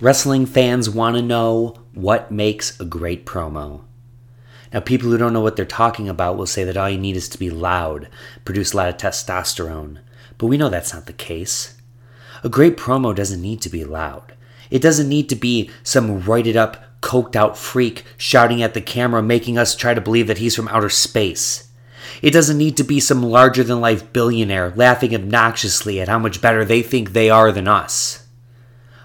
Wrestling fans want to know what makes a great promo. Now, people who don't know what they're talking about will say that all you need is to be loud, produce a lot of testosterone. But we know that's not the case. A great promo doesn't need to be loud. It doesn't need to be some roided up, coked out freak shouting at the camera, making us try to believe that he's from outer space. It doesn't need to be some larger than life billionaire laughing obnoxiously at how much better they think they are than us.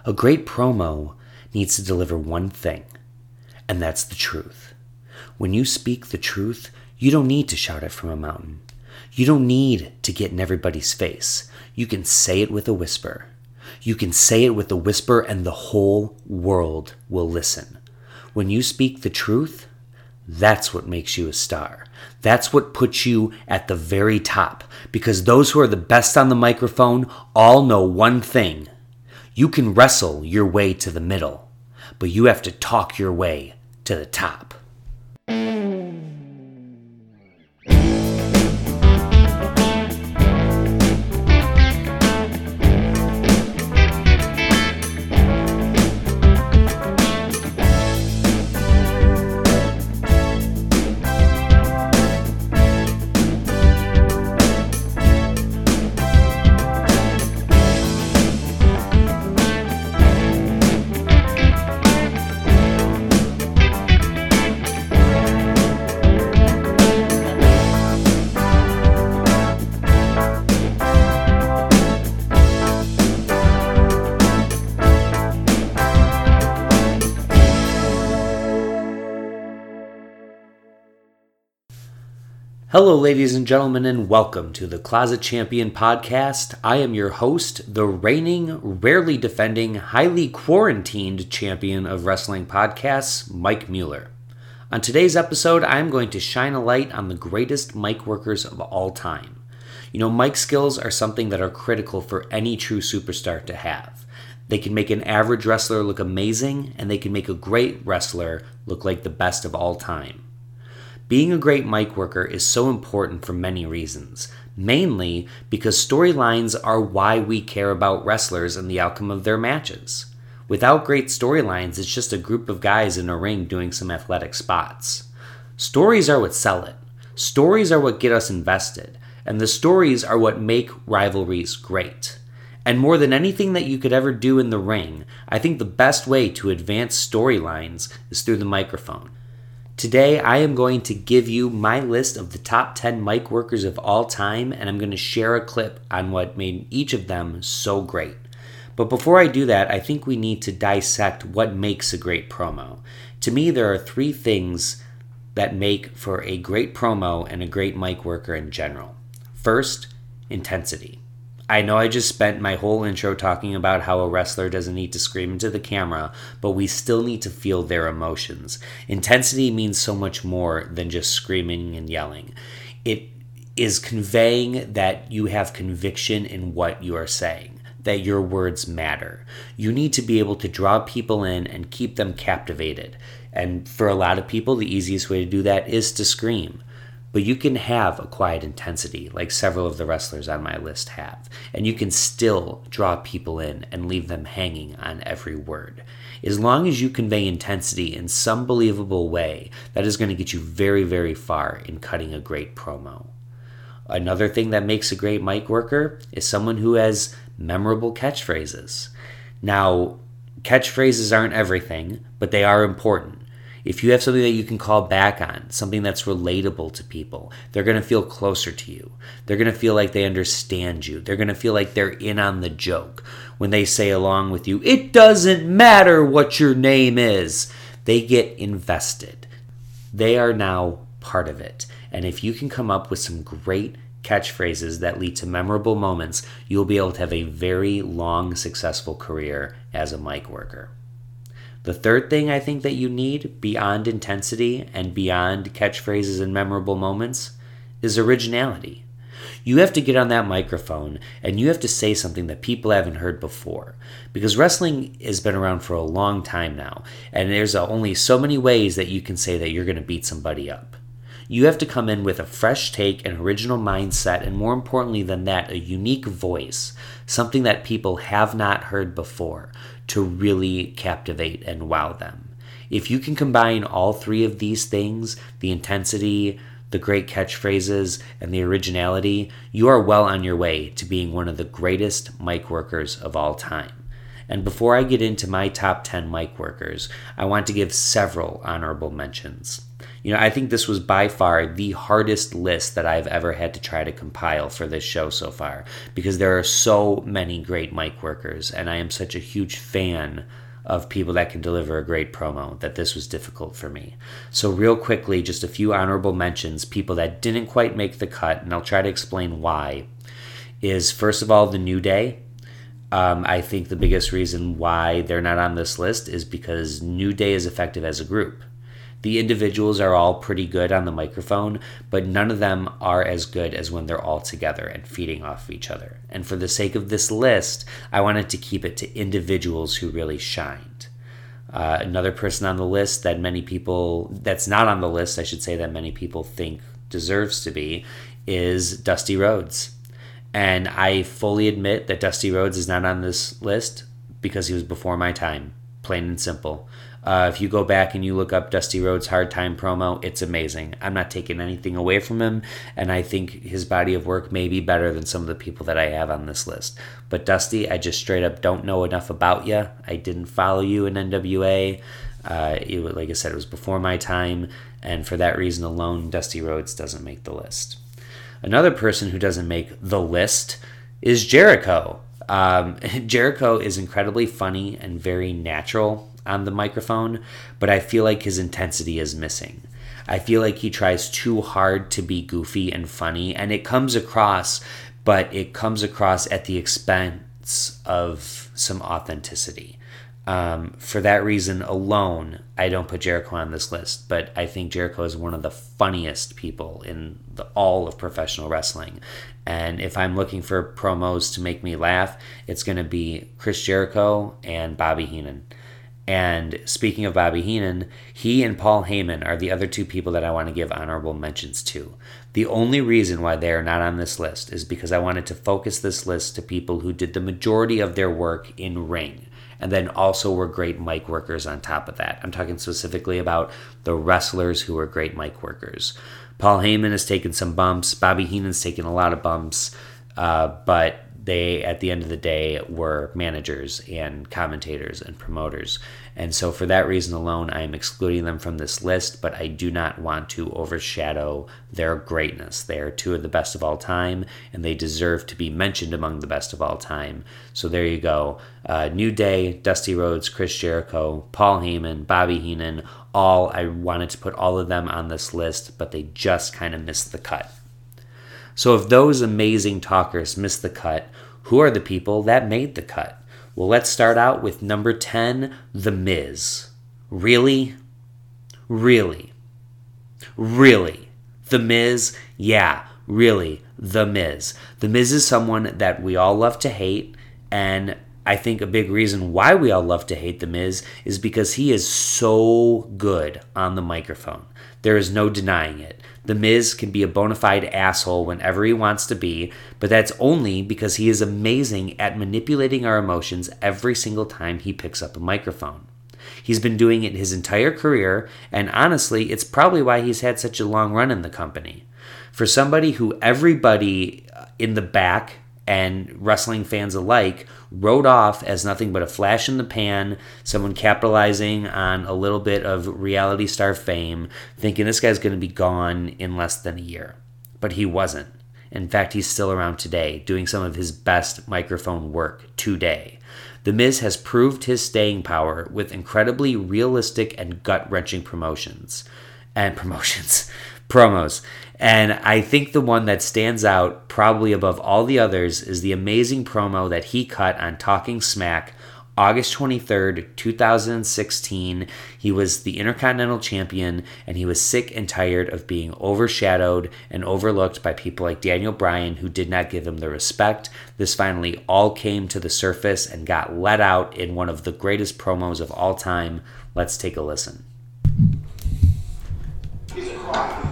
A great promo needs to deliver one thing, and that's the truth. When you speak the truth, you don't need to shout it from a mountain. You don't need to get in everybody's face. You can say it with a whisper. You can say it with a whisper, and the whole world will listen. When you speak the truth, that's what makes you a star. That's what puts you at the very top. Because those who are the best on the microphone all know one thing you can wrestle your way to the middle, but you have to talk your way to the top. Hello, ladies and gentlemen, and welcome to the Closet Champion podcast. I am your host, the reigning, rarely defending, highly quarantined champion of wrestling podcasts, Mike Mueller. On today's episode, I'm going to shine a light on the greatest mic workers of all time. You know, mic skills are something that are critical for any true superstar to have. They can make an average wrestler look amazing, and they can make a great wrestler look like the best of all time. Being a great mic worker is so important for many reasons, mainly because storylines are why we care about wrestlers and the outcome of their matches. Without great storylines, it's just a group of guys in a ring doing some athletic spots. Stories are what sell it. Stories are what get us invested, and the stories are what make rivalries great. And more than anything that you could ever do in the ring, I think the best way to advance storylines is through the microphone. Today, I am going to give you my list of the top 10 mic workers of all time, and I'm going to share a clip on what made each of them so great. But before I do that, I think we need to dissect what makes a great promo. To me, there are three things that make for a great promo and a great mic worker in general. First, intensity. I know I just spent my whole intro talking about how a wrestler doesn't need to scream into the camera, but we still need to feel their emotions. Intensity means so much more than just screaming and yelling. It is conveying that you have conviction in what you are saying, that your words matter. You need to be able to draw people in and keep them captivated. And for a lot of people, the easiest way to do that is to scream. But you can have a quiet intensity, like several of the wrestlers on my list have, and you can still draw people in and leave them hanging on every word. As long as you convey intensity in some believable way, that is going to get you very, very far in cutting a great promo. Another thing that makes a great mic worker is someone who has memorable catchphrases. Now, catchphrases aren't everything, but they are important. If you have something that you can call back on, something that's relatable to people, they're going to feel closer to you. They're going to feel like they understand you. They're going to feel like they're in on the joke when they say along with you, it doesn't matter what your name is. They get invested. They are now part of it. And if you can come up with some great catchphrases that lead to memorable moments, you'll be able to have a very long, successful career as a mic worker. The third thing I think that you need beyond intensity and beyond catchphrases and memorable moments is originality. You have to get on that microphone and you have to say something that people haven't heard before. Because wrestling has been around for a long time now, and there's only so many ways that you can say that you're going to beat somebody up. You have to come in with a fresh take, an original mindset, and more importantly than that, a unique voice, something that people have not heard before to really captivate and wow them. If you can combine all three of these things the intensity, the great catchphrases, and the originality you are well on your way to being one of the greatest mic workers of all time. And before I get into my top 10 mic workers, I want to give several honorable mentions. You know, I think this was by far the hardest list that I've ever had to try to compile for this show so far because there are so many great mic workers, and I am such a huge fan of people that can deliver a great promo that this was difficult for me. So, real quickly, just a few honorable mentions people that didn't quite make the cut, and I'll try to explain why. Is first of all, The New Day. Um, I think the biggest reason why they're not on this list is because New Day is effective as a group. The individuals are all pretty good on the microphone, but none of them are as good as when they're all together and feeding off of each other. And for the sake of this list, I wanted to keep it to individuals who really shined. Uh, another person on the list that many people, that's not on the list, I should say, that many people think deserves to be, is Dusty Rhodes. And I fully admit that Dusty Rhodes is not on this list because he was before my time, plain and simple. Uh, if you go back and you look up Dusty Rhodes' Hard Time promo, it's amazing. I'm not taking anything away from him, and I think his body of work may be better than some of the people that I have on this list. But Dusty, I just straight up don't know enough about you. I didn't follow you in NWA. Uh, it, like I said, it was before my time, and for that reason alone, Dusty Rhodes doesn't make the list. Another person who doesn't make the list is Jericho. Um, Jericho is incredibly funny and very natural on the microphone, but I feel like his intensity is missing. I feel like he tries too hard to be goofy and funny, and it comes across, but it comes across at the expense of some authenticity. Um, for that reason alone, I don't put Jericho on this list, but I think Jericho is one of the funniest people in the, all of professional wrestling. And if I'm looking for promos to make me laugh, it's going to be Chris Jericho and Bobby Heenan. And speaking of Bobby Heenan, he and Paul Heyman are the other two people that I want to give honorable mentions to. The only reason why they are not on this list is because I wanted to focus this list to people who did the majority of their work in ring and then also were great mic workers on top of that. I'm talking specifically about the wrestlers who were great mic workers. Paul Heyman has taken some bumps, Bobby Heenan's taken a lot of bumps, uh, but they at the end of the day were managers and commentators and promoters. And so for that reason alone i am excluding them from this list but i do not want to overshadow their greatness. They are two of the best of all time and they deserve to be mentioned among the best of all time. So there you go. Uh, new day dusty rhodes chris jericho paul heyman bobby heenan all i wanted to put all of them on this list but they just kind of missed the cut. So if those amazing talkers missed the cut, who are the people that made the cut? Well, let's start out with number 10, The Miz. Really? Really? Really? The Miz? Yeah, really. The Miz. The Miz is someone that we all love to hate, and I think a big reason why we all love to hate The Miz is because he is so good on the microphone. There is no denying it. The Miz can be a bona fide asshole whenever he wants to be, but that's only because he is amazing at manipulating our emotions every single time he picks up a microphone. He's been doing it his entire career, and honestly, it's probably why he's had such a long run in the company. For somebody who everybody uh, in the back and wrestling fans alike wrote off as nothing but a flash in the pan, someone capitalizing on a little bit of reality star fame, thinking this guy's going to be gone in less than a year. But he wasn't. In fact, he's still around today, doing some of his best microphone work today. The Miz has proved his staying power with incredibly realistic and gut wrenching promotions. And promotions, promos. And I think the one that stands out probably above all the others is the amazing promo that he cut on Talking Smack August 23rd, 2016. He was the Intercontinental Champion and he was sick and tired of being overshadowed and overlooked by people like Daniel Bryan who did not give him the respect. This finally all came to the surface and got let out in one of the greatest promos of all time. Let's take a listen. He's a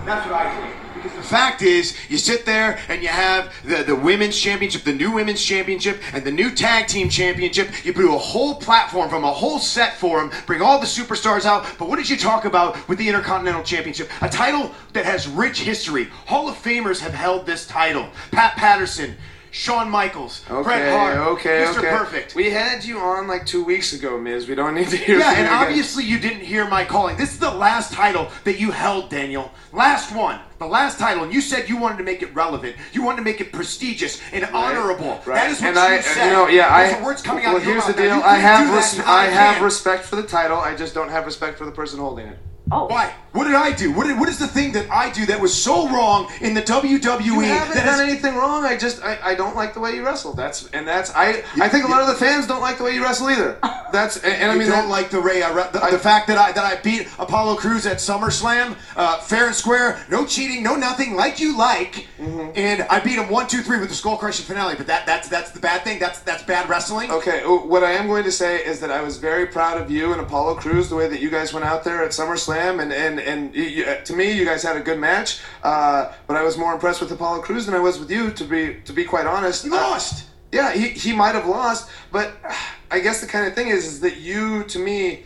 That's what I think. Fact is, you sit there and you have the, the women's championship, the new women's championship, and the new tag team championship. You do a whole platform from a whole set for them, bring all the superstars out. But what did you talk about with the Intercontinental Championship? A title that has rich history. Hall of Famers have held this title. Pat Patterson, Shawn Michaels, Okay, Bret Hart, okay, Mr. okay. Perfect. We had you on like two weeks ago, Miz. We don't need to hear Yeah, and again. obviously you didn't hear my calling. This is the last title that you held, Daniel. Last one. The last title. And you said you wanted to make it relevant. You wanted to make it prestigious and honorable. Right. That is what and you I, said. You know, yeah, Those I. are words coming well, out of your here's the deal. you I have res- and I have respect for the title. I just don't have respect for the person holding it. Oh. Why? What did I do? What, did, what is the thing that I do that was so wrong in the WWE? You haven't done anything wrong. I just I, I don't like the way you wrestle. That's and that's I I think a lot of the fans don't like the way you wrestle either. That's and, and I I mean don't that- like the Ray. I, the, the fact that I that I beat Apollo Crews at SummerSlam, uh, fair and square, no cheating, no nothing, like you like, Mm-hmm. and I beat him one, two, three with the skull crushing finale. But that that's that's the bad thing. That's that's bad wrestling. Okay, what I am going to say is that I was very proud of you and Apollo Crews, the way that you guys went out there at SummerSlam, and and and you, uh, to me, you guys had a good match. Uh, but I was more impressed with Apollo Crews than I was with you, to be to be quite honest. You Uh, lost. yeah, he, he might have lost, but uh, I guess the kind of thing is is that you, to me,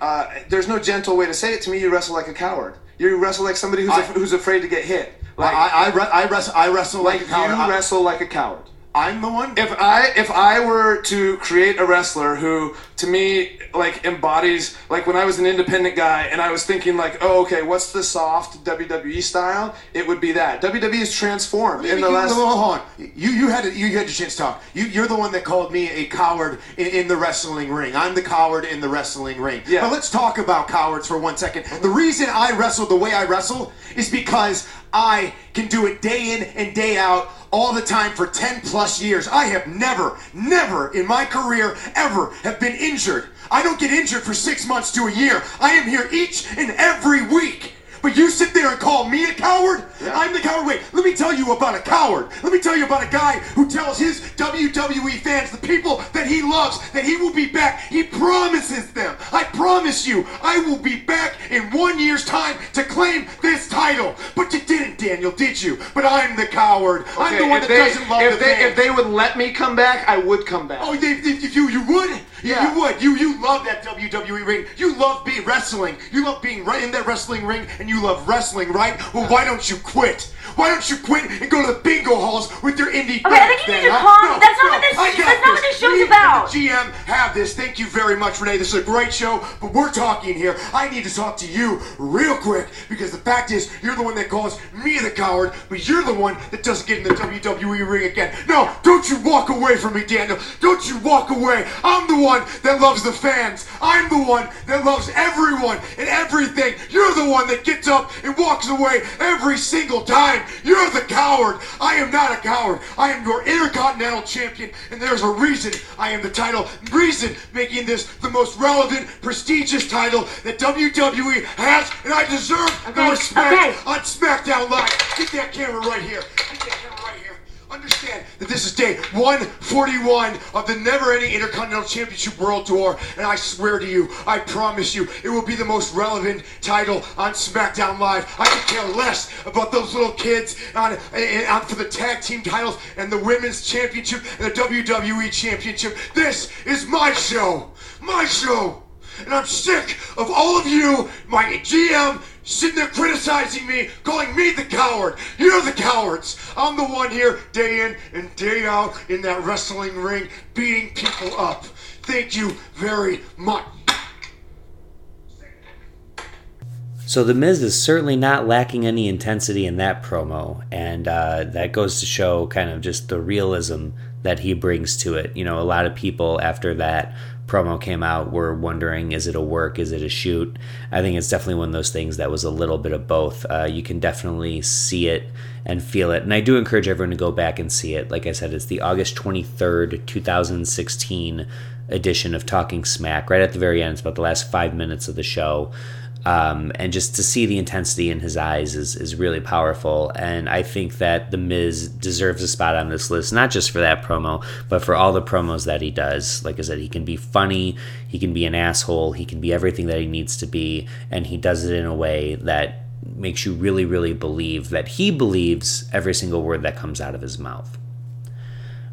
uh, there's no gentle way to say it. To me, you wrestle like a coward. You wrestle like somebody who's I- af- who's afraid to get hit. Like I I, I wrestle I wrestle like, like a coward. you I, wrestle like a coward. I'm the one. If I if I were to create a wrestler who to me like embodies like when I was an independent guy and I was thinking like oh okay what's the soft WWE style it would be that WWE is transformed in the you, last hold on. You you had a, you had your chance to talk. You you're the one that called me a coward in, in the wrestling ring. I'm the coward in the wrestling ring. Yeah. But let's talk about cowards for one second. The reason I wrestle the way I wrestle is because I can do it day in and day out all the time for 10 plus years. I have never, never in my career ever have been injured. I don't get injured for six months to a year. I am here each and every week. But you sit there and call me a coward? I'm the coward. Wait, let me tell you about a coward. Let me tell you about a guy who tells his WWE fans, the people that he loves, that he will be back. He promises them. I promise you, I will be back in one year's time to claim this title. But you didn't, Daniel, did you? But I'm the coward. I'm the one that they, doesn't love if the they fans. if they would let me come back I would come back Oh, they, they, you you would? You- Yeah. You would. You you love that WWE ring. You love being wrestling. You love being right in that wrestling ring, and you love wrestling, right? Well, why don't you quit? Why don't you quit and go to the bingo halls with your indie Okay, I think you need to calm- huh? that's not what this- that's not what this show's Me about. The GM have this. Thank you very much, Renee. This is a great show, but we're talking here. I need to talk to you real quick because the fact is, you're the one that calls me the coward, but you're the one that doesn't get in the WWE ring again. No, don't you walk away from me, Daniel. Don't you walk away. I'm the one that loves the fans. I'm the one that loves everyone and everything. You're the one that gets up and walks away every single time. You're the coward. I am not a coward. I am your Intercontinental Champion, and there's a reason I am the title. Reason making this the most relevant, prestigious title that WWE has, and I deserve the respect okay. on SmackDown Live. Get that camera right here. Understand that this is day 141 of the never-ending Intercontinental Championship World Tour, and I swear to you, I promise you, it will be the most relevant title on SmackDown Live. I could care less about those little kids on, eh, on for the tag team titles and the women's championship and the WWE championship. This is my show, my show. And I'm sick of all of you, my GM, sitting there criticizing me, calling me the coward. You're the cowards. I'm the one here day in and day out in that wrestling ring, beating people up. Thank you very much. So The Miz is certainly not lacking any intensity in that promo, and uh, that goes to show kind of just the realism that he brings to it. You know, a lot of people after that promo came out were wondering, is it a work, is it a shoot? I think it's definitely one of those things that was a little bit of both. Uh, you can definitely see it and feel it, and I do encourage everyone to go back and see it. Like I said, it's the August twenty third, two thousand sixteen edition of Talking Smack. Right at the very end, it's about the last five minutes of the show. Um, and just to see the intensity in his eyes is, is really powerful. And I think that The Miz deserves a spot on this list, not just for that promo, but for all the promos that he does. Like I said, he can be funny, he can be an asshole, he can be everything that he needs to be, and he does it in a way that makes you really, really believe that he believes every single word that comes out of his mouth.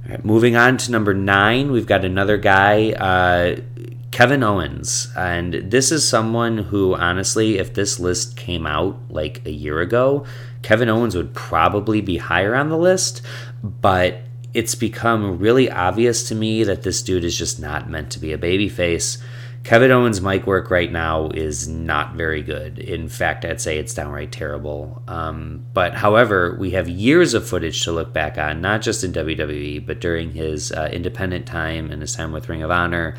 All right, moving on to number nine, we've got another guy, uh, Kevin Owens. And this is someone who, honestly, if this list came out like a year ago, Kevin Owens would probably be higher on the list. But it's become really obvious to me that this dude is just not meant to be a babyface. Kevin Owens' mic work right now is not very good. In fact, I'd say it's downright terrible. Um, but however, we have years of footage to look back on, not just in WWE, but during his uh, independent time and his time with Ring of Honor,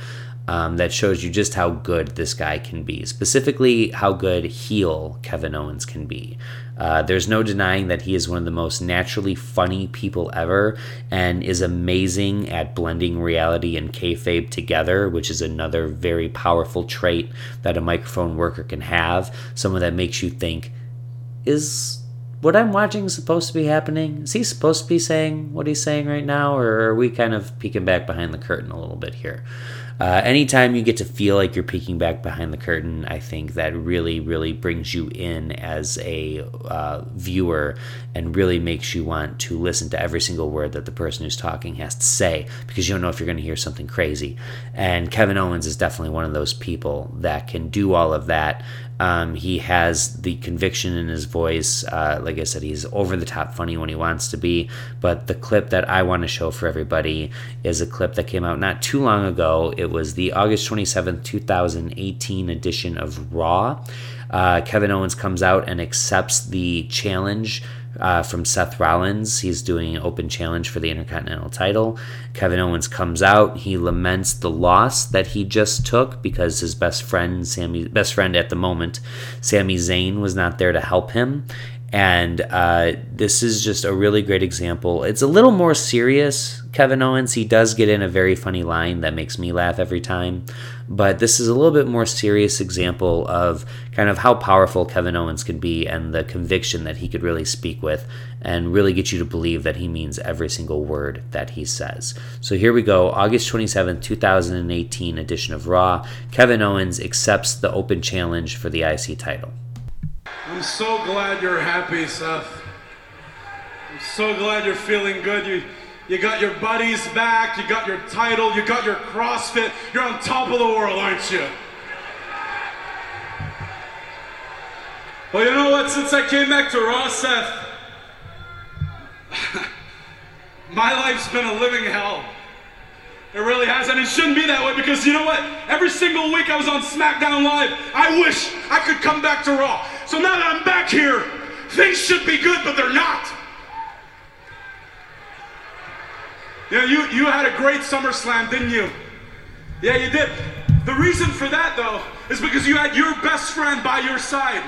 um, that shows you just how good this guy can be. Specifically, how good heel Kevin Owens can be. Uh, there's no denying that he is one of the most naturally funny people ever and is amazing at blending reality and kayfabe together, which is another very powerful trait that a microphone worker can have. Someone that makes you think, is what I'm watching supposed to be happening? Is he supposed to be saying what he's saying right now, or are we kind of peeking back behind the curtain a little bit here? Uh, anytime you get to feel like you're peeking back behind the curtain, I think that really, really brings you in as a uh, viewer and really makes you want to listen to every single word that the person who's talking has to say because you don't know if you're going to hear something crazy. And Kevin Owens is definitely one of those people that can do all of that. Um, he has the conviction in his voice. Uh, like I said, he's over the top funny when he wants to be. But the clip that I want to show for everybody is a clip that came out not too long ago. It was the August 27th, 2018 edition of Raw. Uh, Kevin Owens comes out and accepts the challenge uh, from Seth Rollins. He's doing an open challenge for the Intercontinental title. Kevin Owens comes out. He laments the loss that he just took because his best friend, Sami, best friend at the moment, Sami Zayn, was not there to help him. And uh, this is just a really great example. It's a little more serious, Kevin Owens. He does get in a very funny line that makes me laugh every time. But this is a little bit more serious example of kind of how powerful Kevin Owens can be and the conviction that he could really speak with and really get you to believe that he means every single word that he says. So here we go August 27, 2018 edition of Raw. Kevin Owens accepts the open challenge for the IC title. I'm so glad you're happy, Seth. I'm so glad you're feeling good. You, you got your buddies back, you got your title, you got your CrossFit. You're on top of the world, aren't you? Well, you know what? Since I came back to Raw, Seth, my life's been a living hell. It really has, and it shouldn't be that way because you know what? Every single week I was on SmackDown Live. I wish I could come back to Raw. So now that I'm back here, things should be good, but they're not. Yeah, you, you had a great SummerSlam, didn't you? Yeah, you did. The reason for that, though, is because you had your best friend by your side.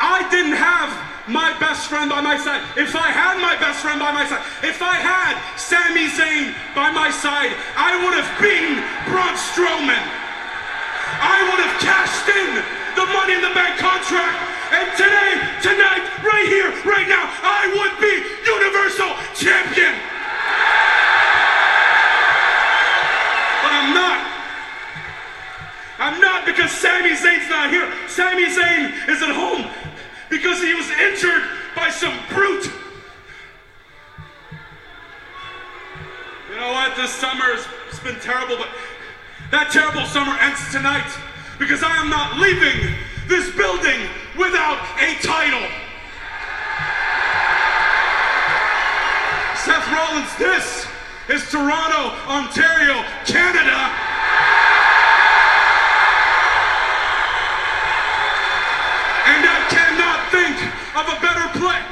I didn't have my best friend by my side. If I had my best friend by my side, if I had Sami Zayn by my side, I would have beaten Braun Strowman. I would have cashed in the Money in the Bank contract. And today, tonight, right here, right now, I would be Universal Champion. But I'm not. I'm not because Sami Zayn's not here. Sami Zayn is at home because he was injured by some brute. You know what? This summer has been terrible, but that terrible summer ends tonight because I am not leaving this building without a title. Seth Rollins, this is Toronto, Ontario, Canada. And I cannot think of a better place.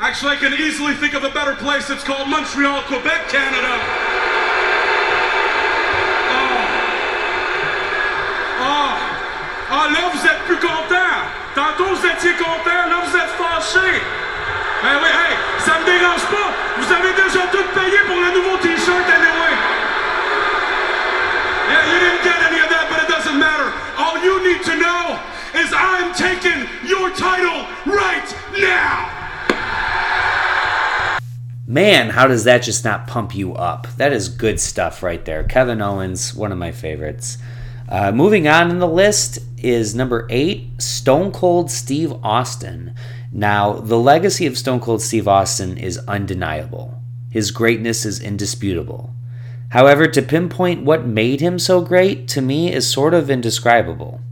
Actually, I can easily think of a better place. It's called Montreal, Quebec, Canada. Ah, là, vous êtes plus content. Tantôt, vous étiez content. Là, vous êtes fâché. Ben oui, hey, ça me dérange pas. Vous avez déjà tout payé pour le nouveau T-shirt, anyway. Yeah, you didn't get any of that, but it doesn't matter. All you need to know is I'm taking your title right now. Man, how does that just not pump you up? That is good stuff right there. Kevin Owens, one of my favorites. Uh, moving on in the list is number eight, Stone Cold Steve Austin. Now, the legacy of Stone Cold Steve Austin is undeniable. His greatness is indisputable. However, to pinpoint what made him so great, to me, is sort of indescribable.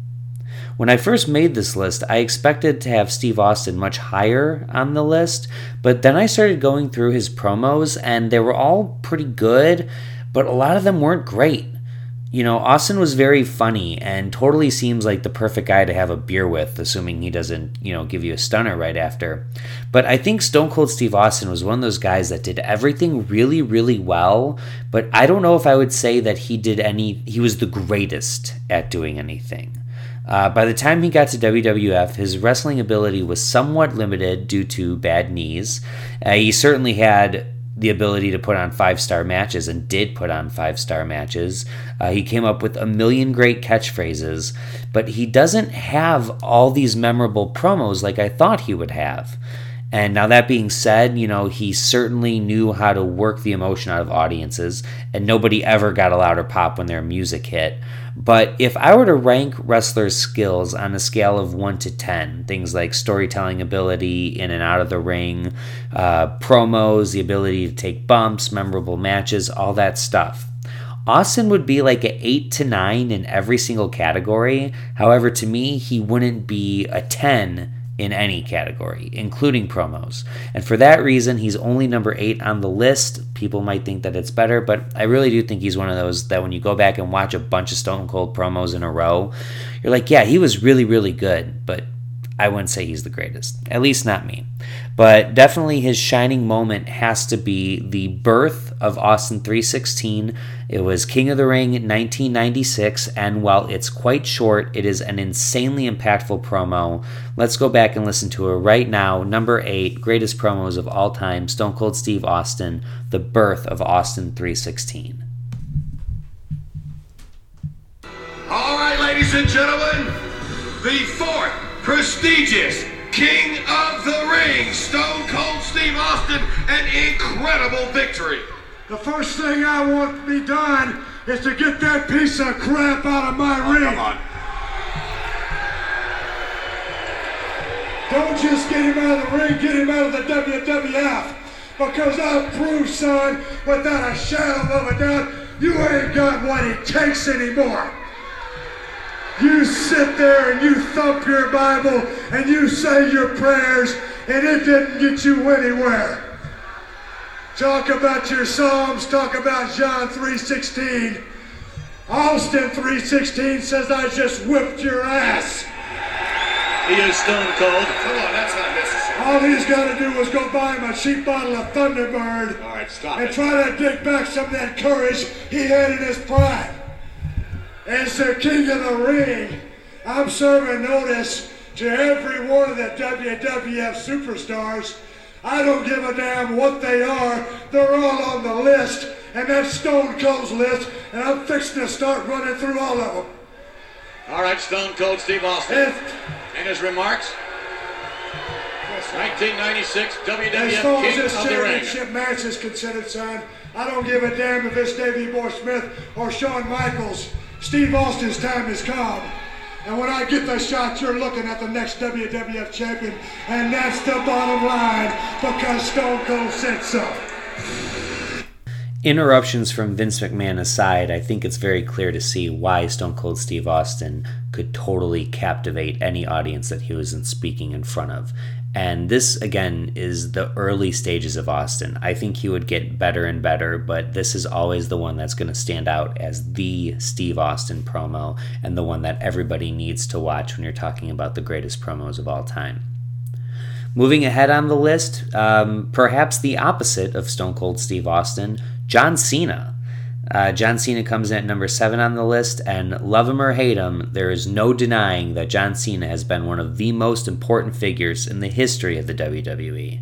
When I first made this list, I expected to have Steve Austin much higher on the list, but then I started going through his promos and they were all pretty good, but a lot of them weren't great. You know, Austin was very funny and totally seems like the perfect guy to have a beer with, assuming he doesn't, you know, give you a stunner right after. But I think Stone Cold Steve Austin was one of those guys that did everything really, really well, but I don't know if I would say that he did any, he was the greatest at doing anything. Uh, by the time he got to WWF, his wrestling ability was somewhat limited due to bad knees. Uh, he certainly had the ability to put on five star matches and did put on five star matches. Uh, he came up with a million great catchphrases, but he doesn't have all these memorable promos like I thought he would have. And now, that being said, you know, he certainly knew how to work the emotion out of audiences, and nobody ever got a louder pop when their music hit. But if I were to rank wrestlers' skills on a scale of 1 to 10, things like storytelling ability, in and out of the ring, uh, promos, the ability to take bumps, memorable matches, all that stuff, Austin would be like an 8 to 9 in every single category. However, to me, he wouldn't be a 10 in any category, including promos. And for that reason, he's only number eight on the list. People might think that it's better, but I really do think he's one of those that when you go back and watch a bunch of Stone Cold promos in a row, you're like, yeah, he was really, really good, but I wouldn't say he's the greatest. At least not me. But definitely his shining moment has to be the birth of Austin 316. It was King of the Ring 1996, and while it's quite short, it is an insanely impactful promo. Let's go back and listen to it right now. Number eight, greatest promos of all time Stone Cold Steve Austin, the birth of Austin 316. All right, ladies and gentlemen, the fourth prestigious King of the Ring, Stone Cold Steve Austin, an incredible victory. The first thing I want to be done is to get that piece of crap out of my Oh, ring. come on. Don't just get him out of the ring, get him out of the WWF. Because I've proved, son, without a shadow of a doubt, you ain't got what it takes anymore. You sit there and you thump your Bible and you say your prayers, and it didn't get you anywhere. Talk about your Psalms, talk about John 3.16. Austin 3.16 says I just whipped your ass. He is stone cold. Come on, that's not necessary. All he's got to do was go buy him a cheap bottle of Thunderbird All right, stop and it. try to dig back some of that courage he had in his prime. As the king of the ring, I'm serving notice to every one of the WWF superstars. I don't give a damn what they are. They're all on the list, and that's Stone Cold's list, and I'm fixing to start running through all of them. All right, Stone Cold Steve Austin. And And his remarks. 1996 As WWF as King this of the Ring. championship match is considered, son, I don't give a damn if it's Davey Boy Smith or Shawn Michaels. Steve Austin's time has come. And when I get the shot, you're looking at the next WWF champion. And that's the bottom line because Stone Cold said so. Interruptions from Vince McMahon aside, I think it's very clear to see why Stone Cold Steve Austin could totally captivate any audience that he was in speaking in front of. And this, again, is the early stages of Austin. I think he would get better and better, but this is always the one that's going to stand out as the Steve Austin promo and the one that everybody needs to watch when you're talking about the greatest promos of all time. Moving ahead on the list, um, perhaps the opposite of Stone Cold Steve Austin, John Cena. Uh, John Cena comes in at number seven on the list, and love him or hate him, there is no denying that John Cena has been one of the most important figures in the history of the WWE.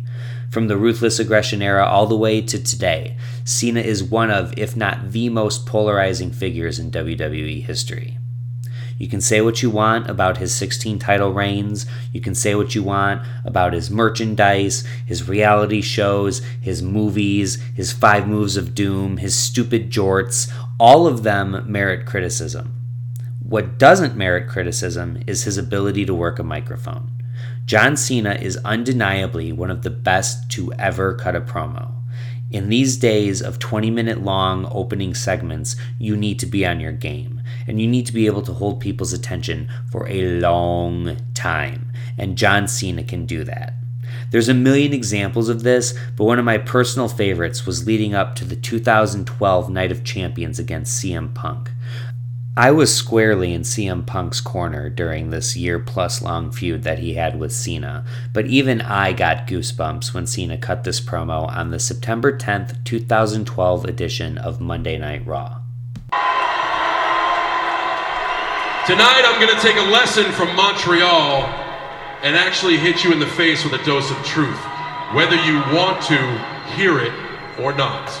From the ruthless aggression era all the way to today, Cena is one of, if not the most polarizing figures in WWE history. You can say what you want about his 16 title reigns. You can say what you want about his merchandise, his reality shows, his movies, his five moves of doom, his stupid jorts. All of them merit criticism. What doesn't merit criticism is his ability to work a microphone. John Cena is undeniably one of the best to ever cut a promo. In these days of 20 minute long opening segments, you need to be on your game and you need to be able to hold people's attention for a long time. And John Cena can do that. There's a million examples of this, but one of my personal favorites was leading up to the 2012 Night of Champions against CM Punk. I was squarely in CM Punk's corner during this year plus long feud that he had with Cena, but even I got goosebumps when Cena cut this promo on the September 10th, 2012 edition of Monday Night Raw. Tonight I'm going to take a lesson from Montreal and actually hit you in the face with a dose of truth, whether you want to hear it or not.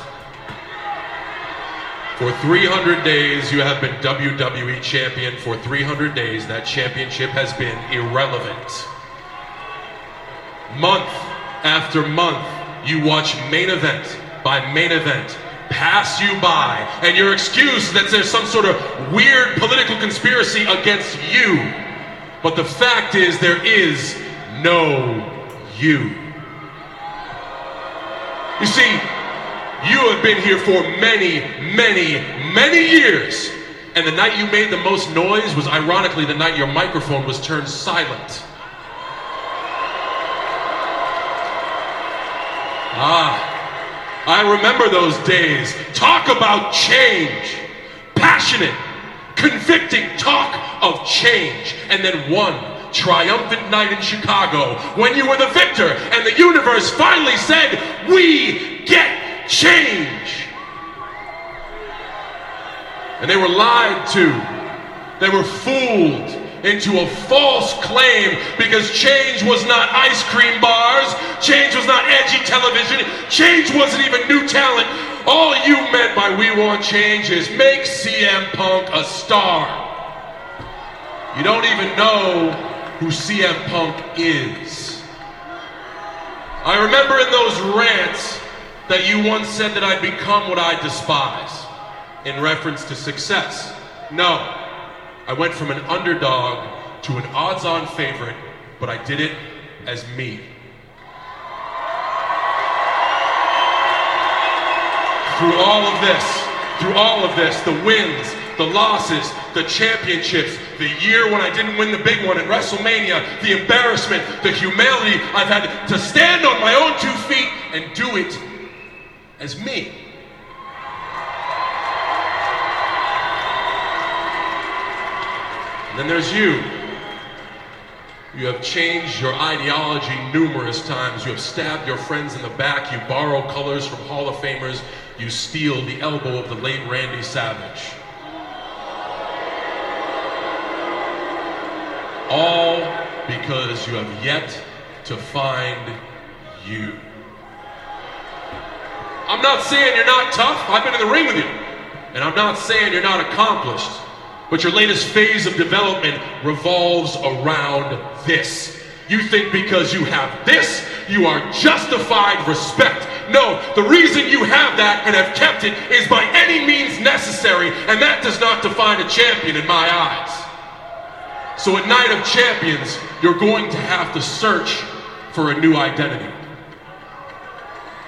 For 300 days, you have been WWE champion. For 300 days, that championship has been irrelevant. Month after month, you watch main event by main event pass you by, and your excuse is that there's some sort of weird political conspiracy against you. But the fact is, there is no you. You see, you have been here for many, many, many years. And the night you made the most noise was ironically the night your microphone was turned silent. Ah, I remember those days. Talk about change. Passionate, convicting talk of change. And then one triumphant night in Chicago when you were the victor and the universe finally said, We get change. And they were lied to, they were fooled into a false claim because change was not ice cream bars, change was not edgy television, change wasn't even new talent. All you meant by We Want Change is make CM Punk a star. You don't even know who CM Punk is. I remember in those rants that you once said that I'd become what I despise in reference to success. No. I went from an underdog to an odds on favorite, but I did it as me. Through all of this, through all of this, the wins, the losses, the championships, the year when I didn't win the big one at WrestleMania, the embarrassment, the humility, I've had to stand on my own two feet and do it as me. Then there's you. You have changed your ideology numerous times. You have stabbed your friends in the back. You borrow colors from Hall of Famers. You steal the elbow of the late Randy Savage. All because you have yet to find you. I'm not saying you're not tough. I've been in the ring with you. And I'm not saying you're not accomplished. But your latest phase of development revolves around this. You think because you have this, you are justified respect. No, the reason you have that and have kept it is by any means necessary, and that does not define a champion in my eyes. So at Night of Champions, you're going to have to search for a new identity.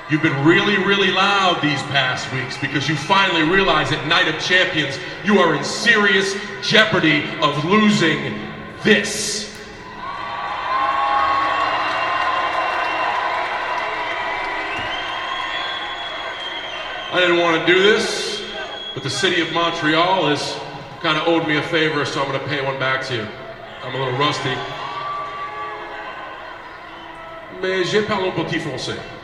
You've been really, really loud these past weeks because you finally realize at Night of Champions you are in serious jeopardy of losing this. I didn't want to do this, but the city of Montreal has kind of owed me a favor, so I'm going to pay one back to you. I'm a little rusty. Mais j'ai parlé un petit français.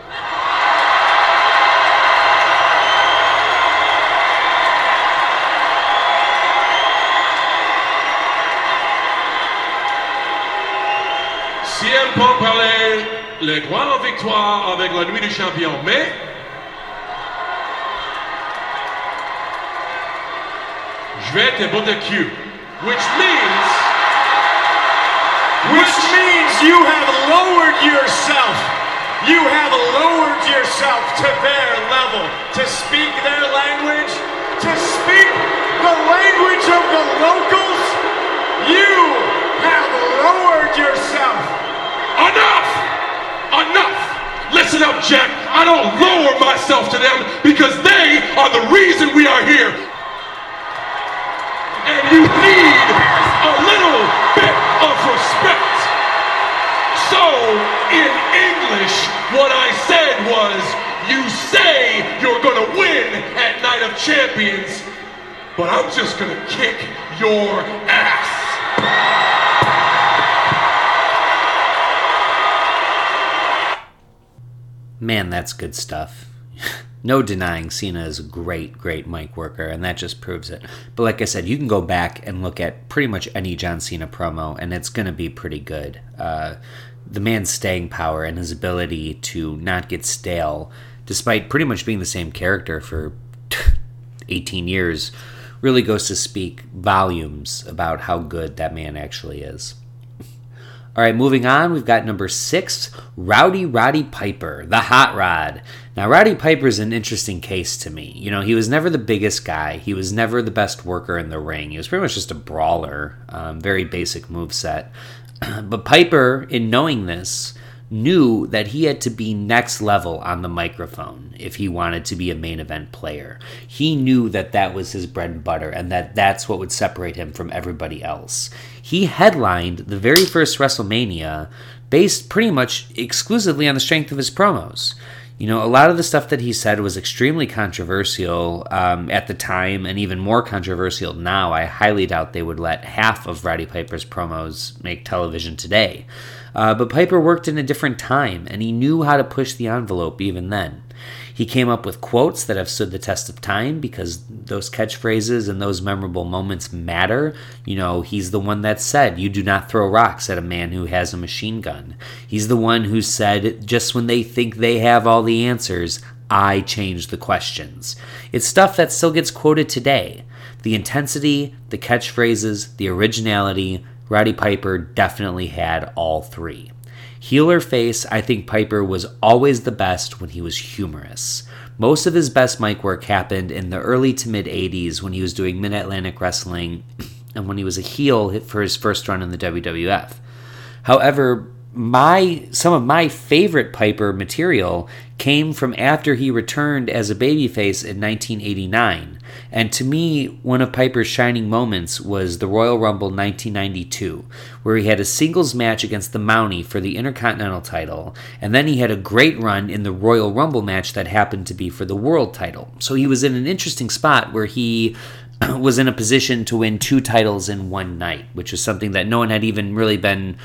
aime pas parler les grandes victoires avec la nuit the champions, mais je vais te bout de cul. Which means. Which means you have lowered yourself. You have lowered yourself to their level. To speak their language, to speak the language of the locals, you have lowered yourself. Enough! Enough! Listen up, Jack. I don't lower myself to them because they are the reason we are here. And you need a little bit of respect. So, in English, what I said was, you say you're gonna win at Night of Champions, but I'm just gonna kick your ass. Man, that's good stuff. no denying Cena is a great, great mic worker, and that just proves it. But like I said, you can go back and look at pretty much any John Cena promo, and it's going to be pretty good. Uh, the man's staying power and his ability to not get stale, despite pretty much being the same character for 18 years, really goes to speak volumes about how good that man actually is. All right, moving on, we've got number six, Rowdy Roddy Piper, the Hot Rod. Now, Roddy Piper is an interesting case to me. You know, he was never the biggest guy. He was never the best worker in the ring. He was pretty much just a brawler, um, very basic move set. but Piper, in knowing this, knew that he had to be next level on the microphone if he wanted to be a main event player. He knew that that was his bread and butter and that that's what would separate him from everybody else. He headlined the very first WrestleMania based pretty much exclusively on the strength of his promos. You know, a lot of the stuff that he said was extremely controversial um, at the time and even more controversial now. I highly doubt they would let half of Roddy Piper's promos make television today. Uh, but Piper worked in a different time, and he knew how to push the envelope even then. He came up with quotes that have stood the test of time because those catchphrases and those memorable moments matter. You know, he's the one that said, You do not throw rocks at a man who has a machine gun. He's the one who said, Just when they think they have all the answers, I change the questions. It's stuff that still gets quoted today. The intensity, the catchphrases, the originality, Roddy Piper definitely had all three. Heel or face, I think Piper was always the best when he was humorous. Most of his best mic work happened in the early to mid 80s when he was doing Mid Atlantic Wrestling and when he was a heel for his first run in the WWF. However, my some of my favorite Piper material came from after he returned as a babyface in 1989. And to me, one of Piper's shining moments was the Royal Rumble 1992, where he had a singles match against the Mountie for the Intercontinental title, and then he had a great run in the Royal Rumble match that happened to be for the World title. So he was in an interesting spot where he was in a position to win two titles in one night, which was something that no one had even really been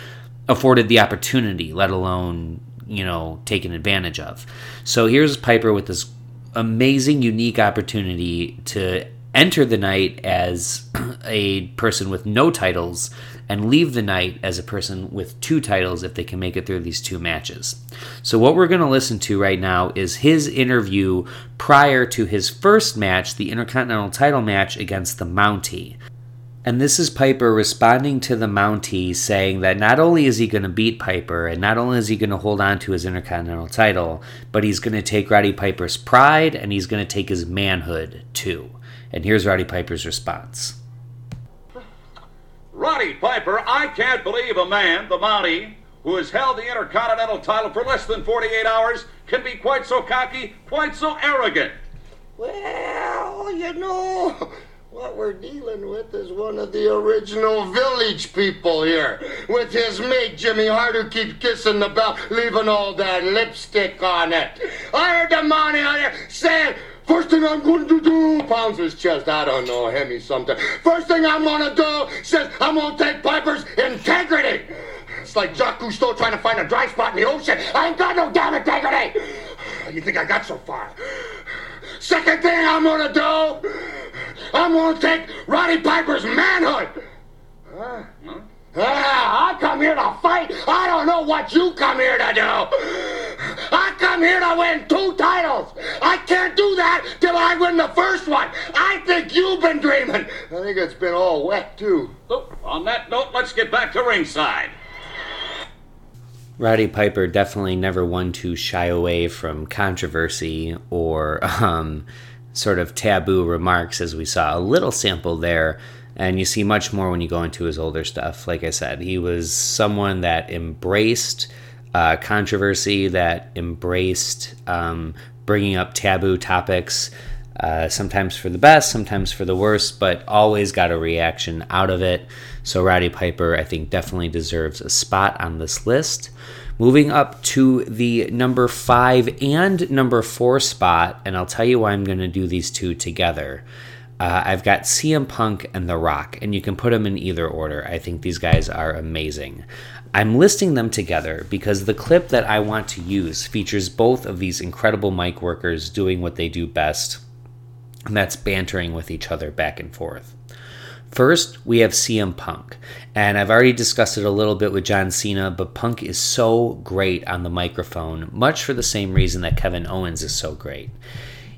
afforded the opportunity, let alone, you know, taken advantage of. So here's Piper with this amazing, unique opportunity to enter the night as a person with no titles and leave the night as a person with two titles if they can make it through these two matches. So, what we're going to listen to right now is his interview prior to his first match, the Intercontinental title match against the Mountie. And this is Piper responding to the Mountie saying that not only is he going to beat Piper and not only is he going to hold on to his Intercontinental title, but he's going to take Roddy Piper's pride and he's going to take his manhood too. And here's Roddy Piper's response. Roddy Piper, I can't believe a man, the Mountie, who has held the Intercontinental title for less than 48 hours, can be quite so cocky, quite so arrogant. Well, you know, what we're dealing with is one of the original village people here, with his mate Jimmy Hart who keeps kissing the belt, leaving all that lipstick on it. I heard the Mountie on there saying, First thing I'm going to do, pounds his chest. I don't know him, he's something. First thing I'm going to do, says I'm going to take Piper's integrity. It's like Jacques Cousteau trying to find a dry spot in the ocean. I ain't got no damn integrity. You think I got so far? Second thing I'm gonna do, I'm gonna take Roddy Piper's manhood. Huh? Ah, I come here to fight. I don't know what you come here to do. I come here to win two titles. I can't do that till I win the first one. I think you've been dreaming. I think it's been all wet too. So, on that note, let's get back to ringside. Roddy Piper definitely never one to shy away from controversy or um, sort of taboo remarks, as we saw a little sample there. And you see much more when you go into his older stuff. Like I said, he was someone that embraced uh, controversy that embraced um, bringing up taboo topics, uh, sometimes for the best, sometimes for the worst, but always got a reaction out of it. So Roddy Piper, I think, definitely deserves a spot on this list. Moving up to the number five and number four spot, and I'll tell you why I'm going to do these two together. Uh, I've got CM Punk and The Rock, and you can put them in either order. I think these guys are amazing. I'm listing them together because the clip that I want to use features both of these incredible mic workers doing what they do best, and that's bantering with each other back and forth. First, we have CM Punk, and I've already discussed it a little bit with John Cena, but Punk is so great on the microphone, much for the same reason that Kevin Owens is so great.